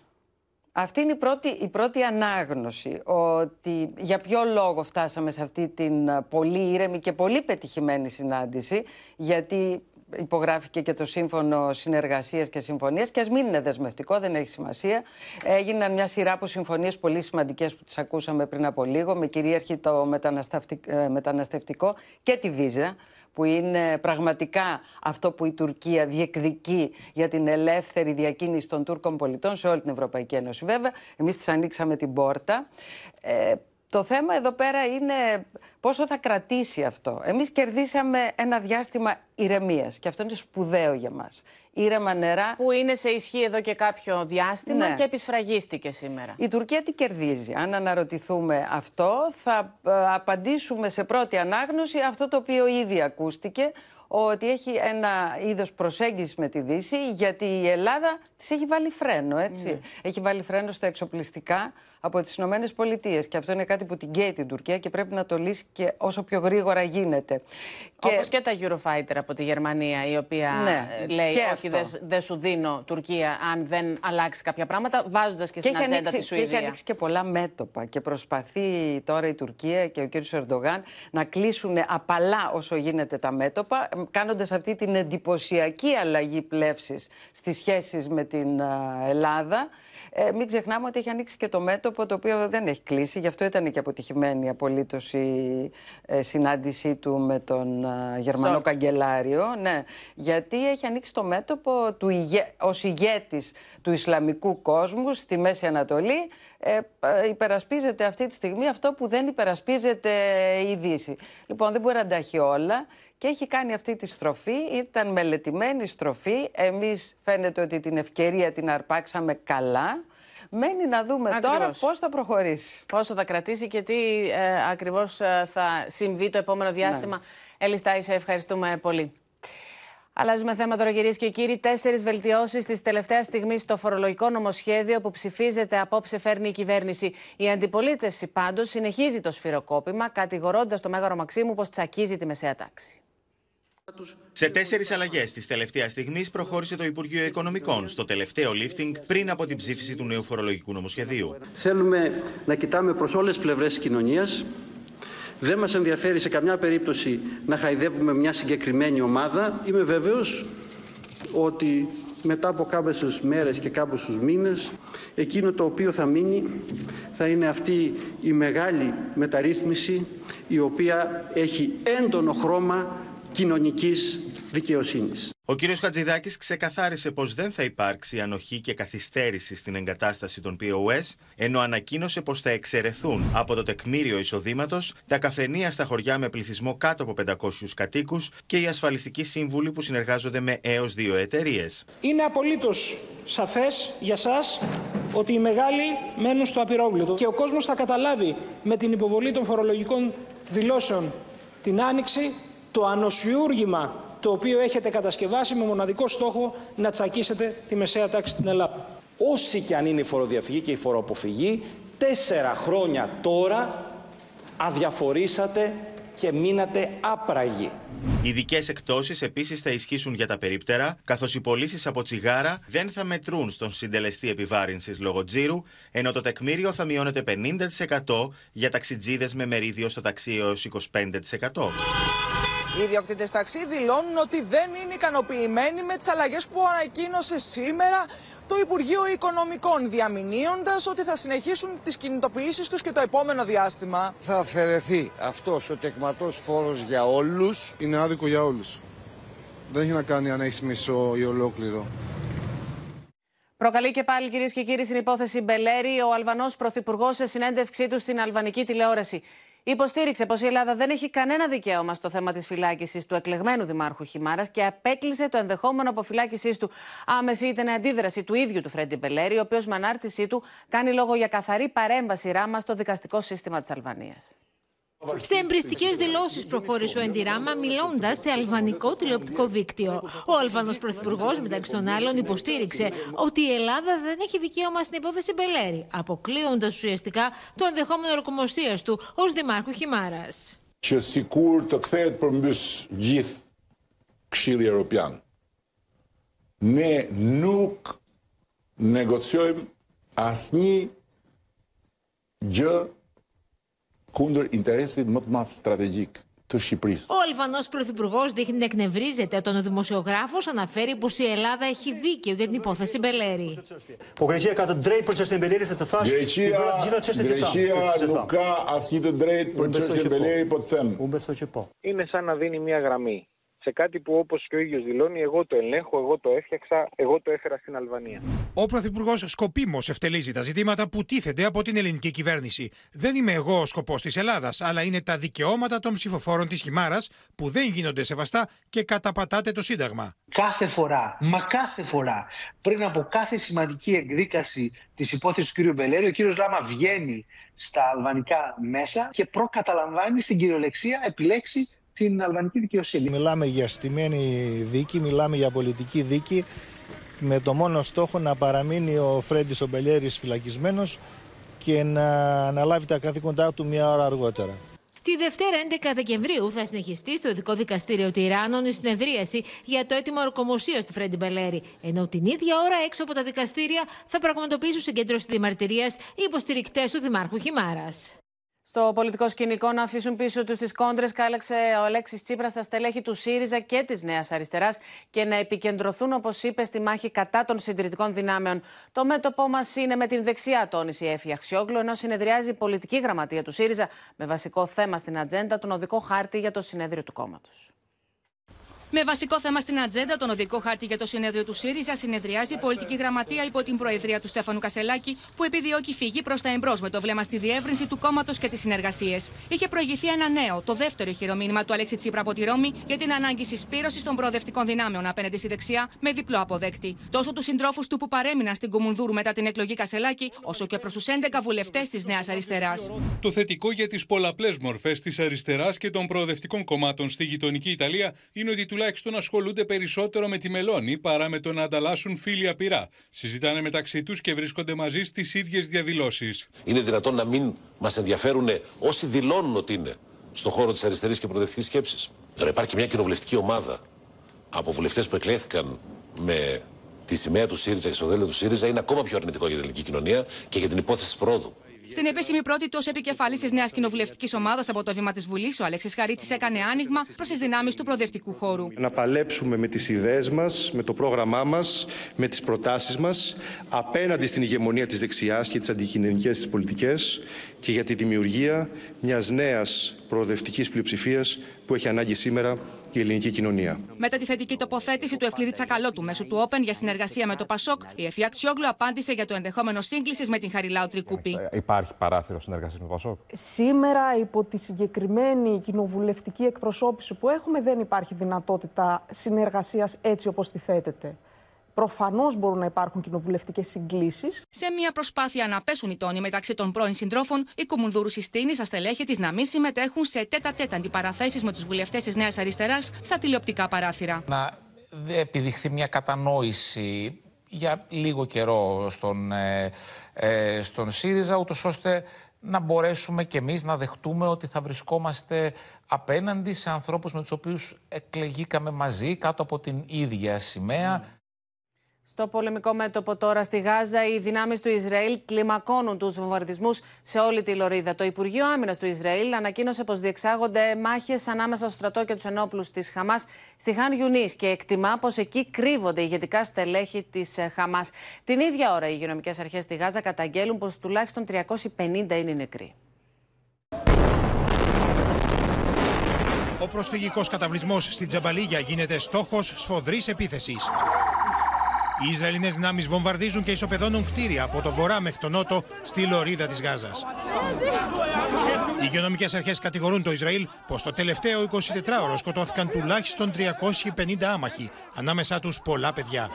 Αυτή είναι η πρώτη, η πρώτη ανάγνωση ότι για ποιο λόγο φτάσαμε σε αυτή την α, πολύ ήρεμη και πολύ πετυχημένη συνάντηση γιατί υπογράφηκε και το σύμφωνο συνεργασίας και συμφωνίας και ας μην είναι δεσμευτικό, δεν έχει σημασία. Έγιναν μια σειρά από συμφωνίες πολύ σημαντικές που τις ακούσαμε πριν από λίγο με κυρίαρχη το μεταναστευτικ- ε, μεταναστευτικό και τη βίζα που είναι πραγματικά αυτό που η Τουρκία διεκδικεί για την ελεύθερη διακίνηση των Τούρκων πολιτών σε όλη την Ευρωπαϊκή Ένωση. Βέβαια, εμείς της ανοίξαμε την πόρτα. Ε, το θέμα εδώ πέρα είναι πόσο θα κρατήσει αυτό. Εμείς κερδίσαμε ένα διάστημα ηρεμίας και αυτό είναι σπουδαίο για μας. Ήρεμα νερά. Που είναι σε ισχύ εδώ και κάποιο διάστημα Ναι. και επισφραγίστηκε σήμερα. Η Τουρκία τι κερδίζει. Αν αναρωτηθούμε αυτό, θα ε, απαντήσουμε σε πρώτη ανάγνωση αυτό το οποίο ήδη ακούστηκε, ότι έχει ένα είδος προσέγγισης με τη Δύση, γιατί η Ελλάδα της έχει βάλει φρένο, έτσι. Ναι. Έχει βάλει φρένο στα εξοπλιστικά από τις Ηνωμένες Πολιτείες. Και αυτό είναι κάτι που την καίει την Τουρκία και πρέπει να το λύσει και όσο πιο γρήγορα γίνεται. Και... Όπως και τα Eurofighter από τη Γερμανία, η οποία Ναι, ε, λέει και όχι αυτό. δεν δεν σου δίνω Τουρκία αν δεν αλλάξει κάποια πράγματα, βάζοντας και, στην έχει ατζέντα ανοίξει, της και έχει Σουηδία. ανοίξει και πολλά μέτωπα και προσπαθεί τώρα η Τουρκία και ο κύριος Ερντογάν να κλείσουν απαλά όσο γίνεται τα μέτωπα, εμ, κάνοντας αυτή την εντυπωσιακή αλλαγή πλεύσης στις σχέσεις με την α, Ελλάδα. Ε, μην ξεχνάμε ότι έχει ανοίξει και το μέτωπο το οποίο δεν έχει κλείσει, γι' αυτό ήταν και αποτυχημένη απολύτως η ε, συνάντησή του με τον α, Γερμανό Σόλτς. καγκελάριο. Ναι, γιατί έχει ανοίξει το μέτωπο του ηγε... ως ηγέτης του Ισλαμικού κόσμου στη Μέση Ανατολή ε, ε, υπερασπίζεται αυτή τη στιγμή αυτό που δεν υπερασπίζεται η Δύση. Λοιπόν, δεν μπορεί να τα έχει όλα και έχει κάνει αυτή τη στροφή. Ήταν μελετημένη στροφή. Εμείς φαίνεται ότι την ευκαιρία την αρπάξαμε καλά. Μένει να δούμε τώρα Ακριβώς. πώς θα προχωρήσει. Πόσο θα κρατήσει και τι ε, ακριβώς ε, θα συμβεί το επόμενο διάστημα. Έλλη Στάη, σε ευχαριστούμε πολύ. Αλλάζουμε θέμα τώρα, κυρίες και κύριοι. Τέσσερις βελτιώσεις της τελευταίας στιγμής στο φορολογικό νομοσχέδιο που ψηφίζεται απόψε φέρνει η κυβέρνηση. Η αντιπολίτευση πάντως συνεχίζει το σφυροκόπημα, κατηγορώντας το Μέγαρο Μαξίμου πως τσακίζει τη μεσαία τάξη. Σε τέσσερις αλλαγές της τελευταίας στιγμής προχώρησε το Υπουργείο Οικονομικών στο τελευταίο lifting πριν από την ψήφιση του νέου φορολογικού νομοσχεδίου. Θέλουμε να κοιτάμε προς όλες τις πλευρές της κοινωνίας. Δεν μας ενδιαφέρει σε καμιά περίπτωση να χαϊδεύουμε μια συγκεκριμένη ομάδα. Είμαι βέβαιος ότι μετά από κάποιες μέρες και κάποιους μήνες εκείνο το οποίο θα μείνει θα είναι αυτή η μεγάλη μεταρρύθμιση η οποία έχει έντονο χρώμα κοινωνικής δικαιοσύνης. Ο κύριος Χατζηδάκης ξεκαθάρισε πως δεν θα υπάρξει ανοχή και καθυστέρηση στην εγκατάσταση των POS, ενώ ανακοίνωσε πως θα εξαιρεθούν από το τεκμήριο εισοδήματος τα καφενεία στα χωριά με πληθυσμό κάτω από 500 κατοίκους και οι ασφαλιστικοί σύμβουλοι που συνεργάζονται με έως δύο εταιρείες. Είναι απολύτως σαφές για σας ότι οι μεγάλοι μένουν στο απειρόβλητο και ο κόσμος θα καταλάβει με την υποβολή των φορολογικών δηλώσεων την Άνοιξη το ανοσιούργημα το οποίο έχετε κατασκευάσει με μοναδικό στόχο να τσακίσετε τη μεσαία τάξη στην Ελλάδα. Όσοι και αν είναι η φοροδιαφυγή και η φοροαποφυγή, τέσσερα χρόνια τώρα αδιαφορήσατε και μείνατε άπραγοι. Ειδικές εκτόσεις επίσης θα ισχύσουν για τα περίπτερα, καθώς οι πωλήσεις από τσιγάρα δεν θα μετρούν στον συντελεστή επιβάρυνσης λόγω τζίρου, ενώ το τεκμήριο θα μειώνεται 50% για ταξιτζίδες με μερίδιο στο ταξί έως 25%. Οι ιδιοκτήτες ταξί δηλώνουν ότι δεν είναι ικανοποιημένοι με τις αλλαγές που ανακοίνωσε σήμερα το Υπουργείο Οικονομικών, διαμηνύοντας ότι θα συνεχίσουν τις κινητοποιήσεις τους και το επόμενο διάστημα. Θα αφαιρεθεί αυτός ο τεκματός φόρος για όλους. Είναι άδικο για όλους. Δεν έχει να κάνει αν έχεις μισό ή ολόκληρο. Προκαλεί και πάλι κυρίες και κύριοι στην υπόθεση Μπελέρη ο Αλβανός Πρωθυπουργός σε συνέντευξή του στην αλβανική τηλεόραση. Υποστήριξε πως η Ελλάδα δεν έχει κανένα δικαίωμα στο θέμα της φυλάκισης του εκλεγμένου Δημάρχου Χιμάρας και απέκλεισε το ενδεχόμενο αποφυλάκησής του. Άμεση ήταν η αντίδραση του ίδιου του Φρέντι Μπελέρη, ο οποίος με ανάρτησή του κάνει λόγο για καθαρή παρέμβαση ράμα στο δικαστικό σύστημα της Αλβανίας. Σε εμπριστικές δηλώσεις προχώρησε ο Εντιράμα, μιλώντας σε αλβανικό τηλεοπτικό δίκτυο. Ο Αλβανός Πρωθυπουργός, μεταξύ των άλλων, υποστήριξε ότι η Ελλάδα δεν έχει δικαίωμα στην υπόθεση Μπελέρη, αποκλείοντας ουσιαστικά το ενδεχόμενο ορκομοστία του ως Δημάρχου Χιμάρας. që sikur të kthehet përmbys gjithë Këshilli Evropian. Ne nuk negociojmë asnjë gjë ο Αλβανό πρωθυπουργός δείχνει να εκνευρίζεται όταν ο δημοσιογράφος αναφέρει πως η Ελλάδα έχει δίκιο για την υπόθεση Μπελέρη. Είναι σαν να δίνει μια γραμμή σε κάτι που όπως και ο ίδιος δηλώνει εγώ το ελέγχω, εγώ το έφτιαξα, εγώ το έφερα στην Αλβανία. Ο Πρωθυπουργός σκοπίμως ευτελίζει τα ζητήματα που τίθενται από την ελληνική κυβέρνηση. Δεν είμαι εγώ ο σκοπός της Ελλάδας, αλλά είναι τα δικαιώματα των ψηφοφόρων της Χιμάρας που δεν γίνονται σεβαστά και καταπατάτε το Σύνταγμα. κάθε φορά, μα κάθε φορά, πριν από κάθε σημαντική εκδίκαση της υπόθεσης του κ. Μπελέρη, ο κ. Λάμα βγαίνει στα αλβανικά μέσα και προκαταλαμβάνει στην κυριολεξία επιλέξει την αλβανική δικαιοσύνη. Μιλάμε για στημένη δίκη, μιλάμε για πολιτική δίκη με το μόνο στόχο να παραμείνει ο Φρέντης ο Μπελιέρης φυλακισμένος και να αναλάβει τα καθήκοντά του μια ώρα αργότερα. Τη Δευτέρα 11 Δεκεμβρίου θα συνεχιστεί στο Ειδικό Δικαστήριο Τυράννων η συνεδρίαση για το αίτημα ορκομοσίας του Φρέντι Μπελέρη. Ενώ την ίδια ώρα έξω από τα δικαστήρια θα πραγματοποιήσουν συγκέντρωση διαμαρτυρίας οι υποστηρικτές του Δημάρχου Χιμάρας. Στο πολιτικό σκηνικό να αφήσουν πίσω τους τις κόντρες, κάλεξε ο Αλέξης Τσίπρας στα στελέχη του ΣΥΡΙΖΑ και της Νέας Αριστεράς και να επικεντρωθούν, όπως είπε, στη μάχη κατά των συντηρητικών δυνάμεων. Το μέτωπό μας είναι με την δεξιά, τόνισε η Έφη Αξιόγλου, ενώ συνεδριάζει η πολιτική γραμματεία του ΣΥΡΙΖΑ με βασικό θέμα στην ατζέντα τον οδικό χάρτη για το συνέδριο του κόμματος. Με βασικό θέμα στην ατζέντα, τον οδικό χάρτη για το συνέδριο του ΣΥΡΙΖΑ, συνεδριάζει η πολιτική γραμματεία υπό την προεδρία του Στέφανου Κασελάκη, που επιδιώκει φυγή προς τα εμπρός με το βλέμμα στη διεύρυνση του κόμματος και τις συνεργασίες. Είχε προηγηθεί ένα νέο, το δεύτερο χειρομήνυμα του Αλέξη Τσίπρα από τη Ρώμη για την ανάγκη συσπήρωσης των προοδευτικών δυνάμεων απέναντι στη δεξιά, με διπλό αποδέκτη. Τόσο τους συντρόφους του που παρέμειναν στην Κουμουνδούρου μετά την εκλογή Κασελάκη, όσο και προς τους 11 βουλευτές της Νέας Αριστεράς. Το θετικό για τις πολλαπλές μορφές της αριστεράς και των προοδευτικών κομμάτων στη γειτονική Ιταλία είναι ότι τουλάχιστον ασχολούνται περισσότερο με τη Μελώνη παρά με το να ανταλλάσσουν φίλια πειρά. Συζητάνε μεταξύ τους και βρίσκονται μαζί στις ίδιες διαδηλώσεις. Είναι δυνατόν να μην μας ενδιαφέρουν όσοι δηλώνουν ότι είναι στον χώρο της αριστερής και προοδευτικής σκέψης. Τώρα υπάρχει μια κοινοβουλευτική ομάδα από βουλευτές που εκλέχθηκαν με τη σημαία του ΣΥΡΙΖΑ και στο δέλειο του ΣΥΡΙΖΑ είναι ακόμα πιο αρνητικό για την ελληνική κοινωνία και για την υπόθεση της πρόοδου. Στην επίσημη πρώτη του ως επικεφαλής της νέας κοινοβουλευτικής ομάδας από το βήμα της Βουλής, ο Αλέξης Χαρίτσης έκανε άνοιγμα προς τις δυνάμεις του προοδευτικού χώρου. Να παλέψουμε με τις ιδέες μας, με το πρόγραμμά μας, με τις προτάσεις μας απέναντι στην ηγεμονία της δεξιάς και τις αντικοινωνικέ της πολιτικές και για τη δημιουργία μιας νέας προοδευτικής πλειοψηφίας που έχει ανάγκη σήμερα η ελληνική κοινωνία. Μετά τη θετική τοποθέτηση του Ευκλήδη Τσακαλώτου μέσω του Όπεν για συνεργασία με το Πασόκ, η Εφη Αξιόγλου απάντησε για το ενδεχόμενο σύγκλησης με την Χαριλάου Τρικούπη. Υπάρχει παράθυρο συνεργασίας με το Πασόκ; Σήμερα, υπό τη συγκεκριμένη κοινοβουλευτική εκπροσώπηση που έχουμε, δεν υπάρχει δυνατότητα συνεργασίας έτσι όπως τη θέτεται. Προφανώς μπορούν να υπάρχουν κοινοβουλευτικές συγκλήσεις. Σε μια προσπάθεια να πέσουν οι τόνοι μεταξύ των πρώην συντρόφων, η Κουμουνδούρου συστήνει στα στελέχη της να μην συμμετέχουν σε τέτα-τέτα αντιπαραθέσεις με τους βουλευτές της Νέας Αριστεράς στα τηλεοπτικά παράθυρα. Να επιδειχθεί μια κατανόηση για λίγο καιρό στον, ε, ε, στον ΣΥΡΙΖΑ, ούτως ώστε να μπορέσουμε κι εμείς να δεχτούμε ότι θα βρισκόμαστε απέναντι σε ανθρώπους με τους οποίους εκλεγήκαμε μαζί κάτω από την ίδια σημαία. Στο πολεμικό μέτωπο τώρα στη Γάζα, οι δυνάμεις του Ισραήλ κλιμακώνουν τους βομβαρδισμούς σε όλη τη Λωρίδα. Το Υπουργείο Άμυνας του Ισραήλ ανακοίνωσε πως διεξάγονται μάχες ανάμεσα στο στρατό και τους ενόπλους της Χαμάς στη Χάν Ιουνί και εκτιμά πως εκεί κρύβονται ηγετικά στελέχη της Χαμάς. Την ίδια ώρα, οι υγειονομικές αρχές στη Γάζα καταγγέλουν πως τουλάχιστον 350 είναι νεκροί. Ο προσφυγικός καταβλισμός στην Τζαμπαλίγια γίνεται στόχος σφοδρής επίθεσης. Οι Ισραηλινές δυνάμεις βομβαρδίζουν και ισοπεδώνουν κτίρια από το βορρά μέχρι το νότο στη λωρίδα της Γάζας. Οι υγειονομικές αρχές κατηγορούν το Ισραήλ πως το τελευταίο 24ωρο σκοτώθηκαν τουλάχιστον 350 άμαχοι, ανάμεσά τους πολλά παιδιά.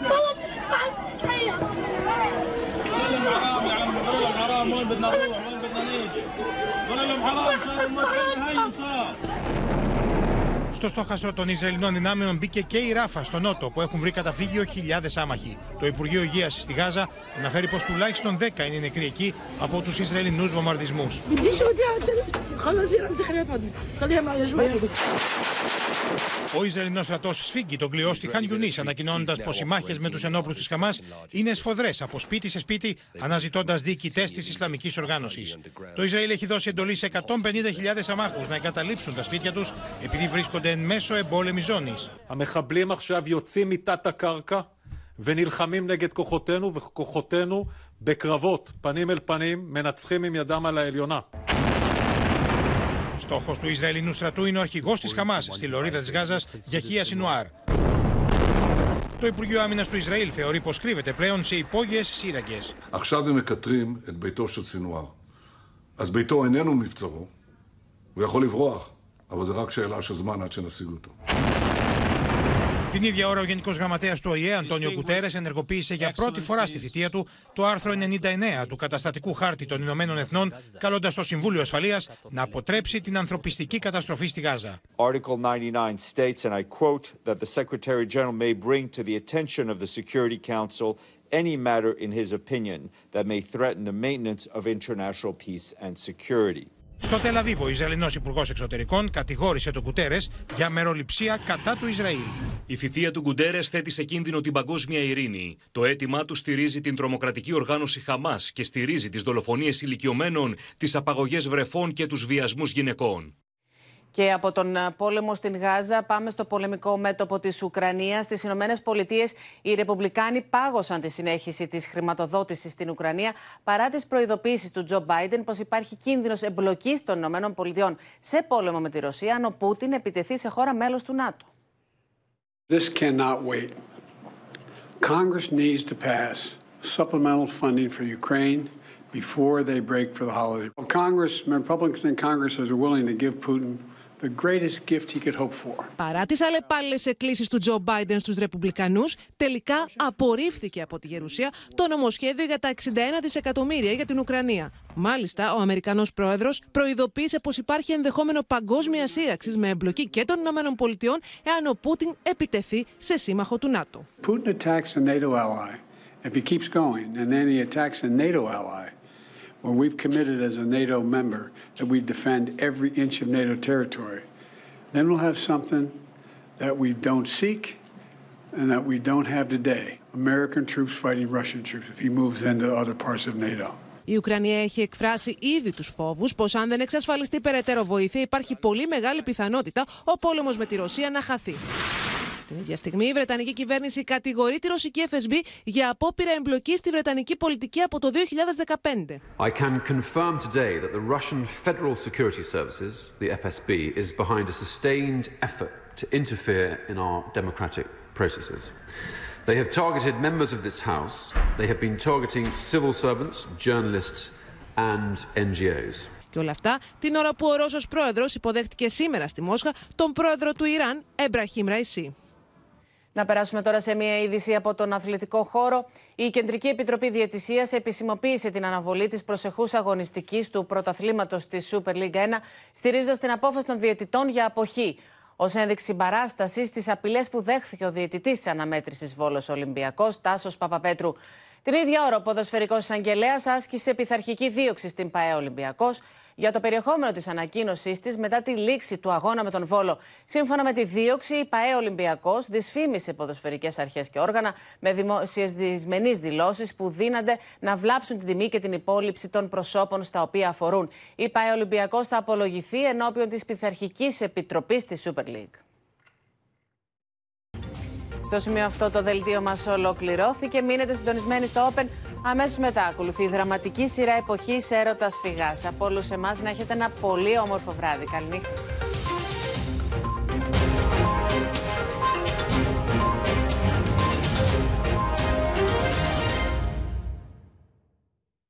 Στο στόχαστρο των Ισραηλινών δυνάμεων μπήκε και η Ράφα στο Νότο, που έχουν βρει καταφύγιο χιλιάδες άμαχοι. Το Υπουργείο Υγείας στη Γάζα αναφέρει πως τουλάχιστον 10 είναι νεκροί εκεί από τους Ισραηλινούς βομβαρδισμούς. Ο Ισραηλινό στρατό σφίγγει τον κλειό στη Χαν Ιουνί, ανακοινώνοντα πω οι μάχε με του ενόπλου τη Χαμά είναι σφοδρέ από σπίτι σε σπίτι, αναζητώντα διοικητέ τη Ισλαμική οργάνωση. Το Ισραήλ έχει δώσει εντολή σε 150.000 αμάχου να εγκαταλείψουν τα σπίτια του επειδή βρίσκονται εν μέσω εμπόλεμη ζώνη. המחבלים עכשיו יוצאים מתת הקרקע ונלחמים נגד כוחותינו, וכוחותינו בקרבות, פנים אל פנים, מנצחים עם ידם על העליונה. Στόχο του Ισραηλινού στρατού είναι ο αρχηγό τη Χαμά στη λωρίδα τη Γάζα, Γιαχία Σινουάρ. Το Υπουργείο Άμυνα του Ισραήλ θεωρεί πω κρύβεται πλέον σε υπόγειε σύραγγε. עכשיו הם מקטרים את ביתו של סינואר. אז ביתו איננו מבצרו, הוא יכול לברוח, אבל זה רק שאלה של זמן עד שנשיג אותו. την ίδια ώρα, ο Γενικός Γραμματέας του ΟΗΕ, Αντώνιο Κουτέρες, ενεργοποίησε για πρώτη φορά στη θητεία του το άρθρο 99 του Καταστατικού Χάρτη των Ηνωμένων Εθνών, καλώντας το Συμβούλιο Ασφαλείας να αποτρέψει την ανθρωπιστική καταστροφή στη Γάζα. Article 99 states, and I quote, that the Secretary General may bring to the attention of the Security Council any matter in his opinion that may threaten the maintenance of international peace and security. Στο Τελαβίβο, ο Ισραηλινός Υπουργός Εξωτερικών κατηγόρησε τον Κουτέρες για μεροληψία κατά του Ισραήλ. Η θητεία του Γκουντέρε θέτει σε κίνδυνο την παγκόσμια ειρήνη. Το αίτημά του στηρίζει την τρομοκρατική οργάνωση Χαμάς και στηρίζει τις δολοφονίες ηλικιωμένων, τις απαγωγές βρεφών και τους βιασμούς γυναικών. Και από τον ε, πόλεμο στην Γάζα πάμε στο πολεμικό μέτωπο της Ουκρανίας. Στις Ηνωμένες Πολιτείες οι Ρεπουμπλικάνοι πάγωσαν τη συνέχιση της χρηματοδότησης στην Ουκρανία παρά τις προειδοποίησεις του Τζο Μπάιντεν πως υπάρχει κίνδυνος εμπλοκής των Ηνωμένων Πολιτειών σε πόλεμο με τη Ρωσία αν ο Πούτιν επιτεθεί σε χώρα μέλος του ΝΑΤΟ. This cannot wait. Congress needs to pass supplemental funding for Ukraine before they break for the holiday. Congress, Republicans in Congress are willing to give Putin the greatest gift he could hope for. Παρά τις αλλεπάλληλες εκκλήσεις του Τζο Μπάιντεν στους Ρεπουμπλικανούς, τελικά απορρίφθηκε από τη Γερουσία το νομοσχέδιο για τα 61 δισεκατομμύρια για την Ουκρανία. Μάλιστα, ο Αμερικανός πρόεδρος προειδοποίησε πως υπάρχει ενδεχόμενο παγκόσμια σύραξης με εμπλοκή και των Ηνωμένων Πολιτειών εάν ο Πούτιν επιτεθεί σε σύμμαχο του ΝΑΤΟ. Putin attacks a NATO ally. If he keeps going and then he attacks a NATO ally, where we've committed as a NATO member that we defend every inch of NATO territory, then we'll have something that we don't seek and that we don't have today. American troops fighting Russian troops if he moves into other parts of NATO. Η Ουκρανία έχει εκφράσει ήδη τους φόβους πως αν δεν εξασφαλιστεί περαιτέρω βοήθεια υπάρχει πολύ μεγάλη πιθανότητα ο πόλεμος με τη Ρωσία να χαθεί. Την ίδια στιγμή, η Βρετανική κυβέρνηση κατηγορεί τη ρωσική FSB για απόπειρα εμπλοκή στη βρετανική πολιτική από το 2015. I can confirm today that the Russian Federal Security Services, the FSB, is behind a sustained effort to interfere in our democratic processes. They have targeted members of this House. They have been targeting civil servants, journalists, and NGOs. Και όλα αυτά την ώρα που ο Ρώσος πρόεδρος υποδέχτηκε σήμερα στη Μόσχα τον πρόεδρο του Ιράν, Εμπραχήμ Ραϊσί. Να περάσουμε τώρα σε μια είδηση από τον αθλητικό χώρο. Η Κεντρική Επιτροπή Διαιτησίας επισημοποίησε την αναβολή της προσεχούς αγωνιστικής του πρωταθλήματος της Super League 1, στηρίζοντας την απόφαση των διαιτητών για αποχή. Ω ένδειξη συμπαράστασης στις απειλές που δέχθηκε ο διαιτητής της αναμέτρησης Βόλος Ολυμπιακός, Τάσος Παπαπέτρου. Την ίδια ώρα, ο ποδοσφαιρικός εισαγγελέας άσκησε πειθαρχική δίωξη στην ΠαΕ Ολυμπιακός για το περιεχόμενο της ανακοίνωσής της μετά τη λήξη του αγώνα με τον Βόλο. Σύμφωνα με τη δίωξη, η ΠαΕ Ολυμπιακός δυσφήμισε ποδοσφαιρικές αρχές και όργανα με δημόσιες δυσμενείς δηλώσεις που δίνανται να βλάψουν την τιμή και την υπόλοιψη των προσώπων στα οποία αφορούν. Η ΠαΕ Ολυμπιακός θα απολογηθεί ενώπιον της πειθαρχικής επιτροπής της Super League. Στο σημείο αυτό το δελτίο μας ολοκληρώθηκε. Μείνετε συντονισμένοι στο Open. Αμέσως μετά ακολουθεί η δραματική σειρά εποχής έρωτας φυγάς. Από όλους εμάς να έχετε ένα πολύ όμορφο βράδυ. Καληνύχτα.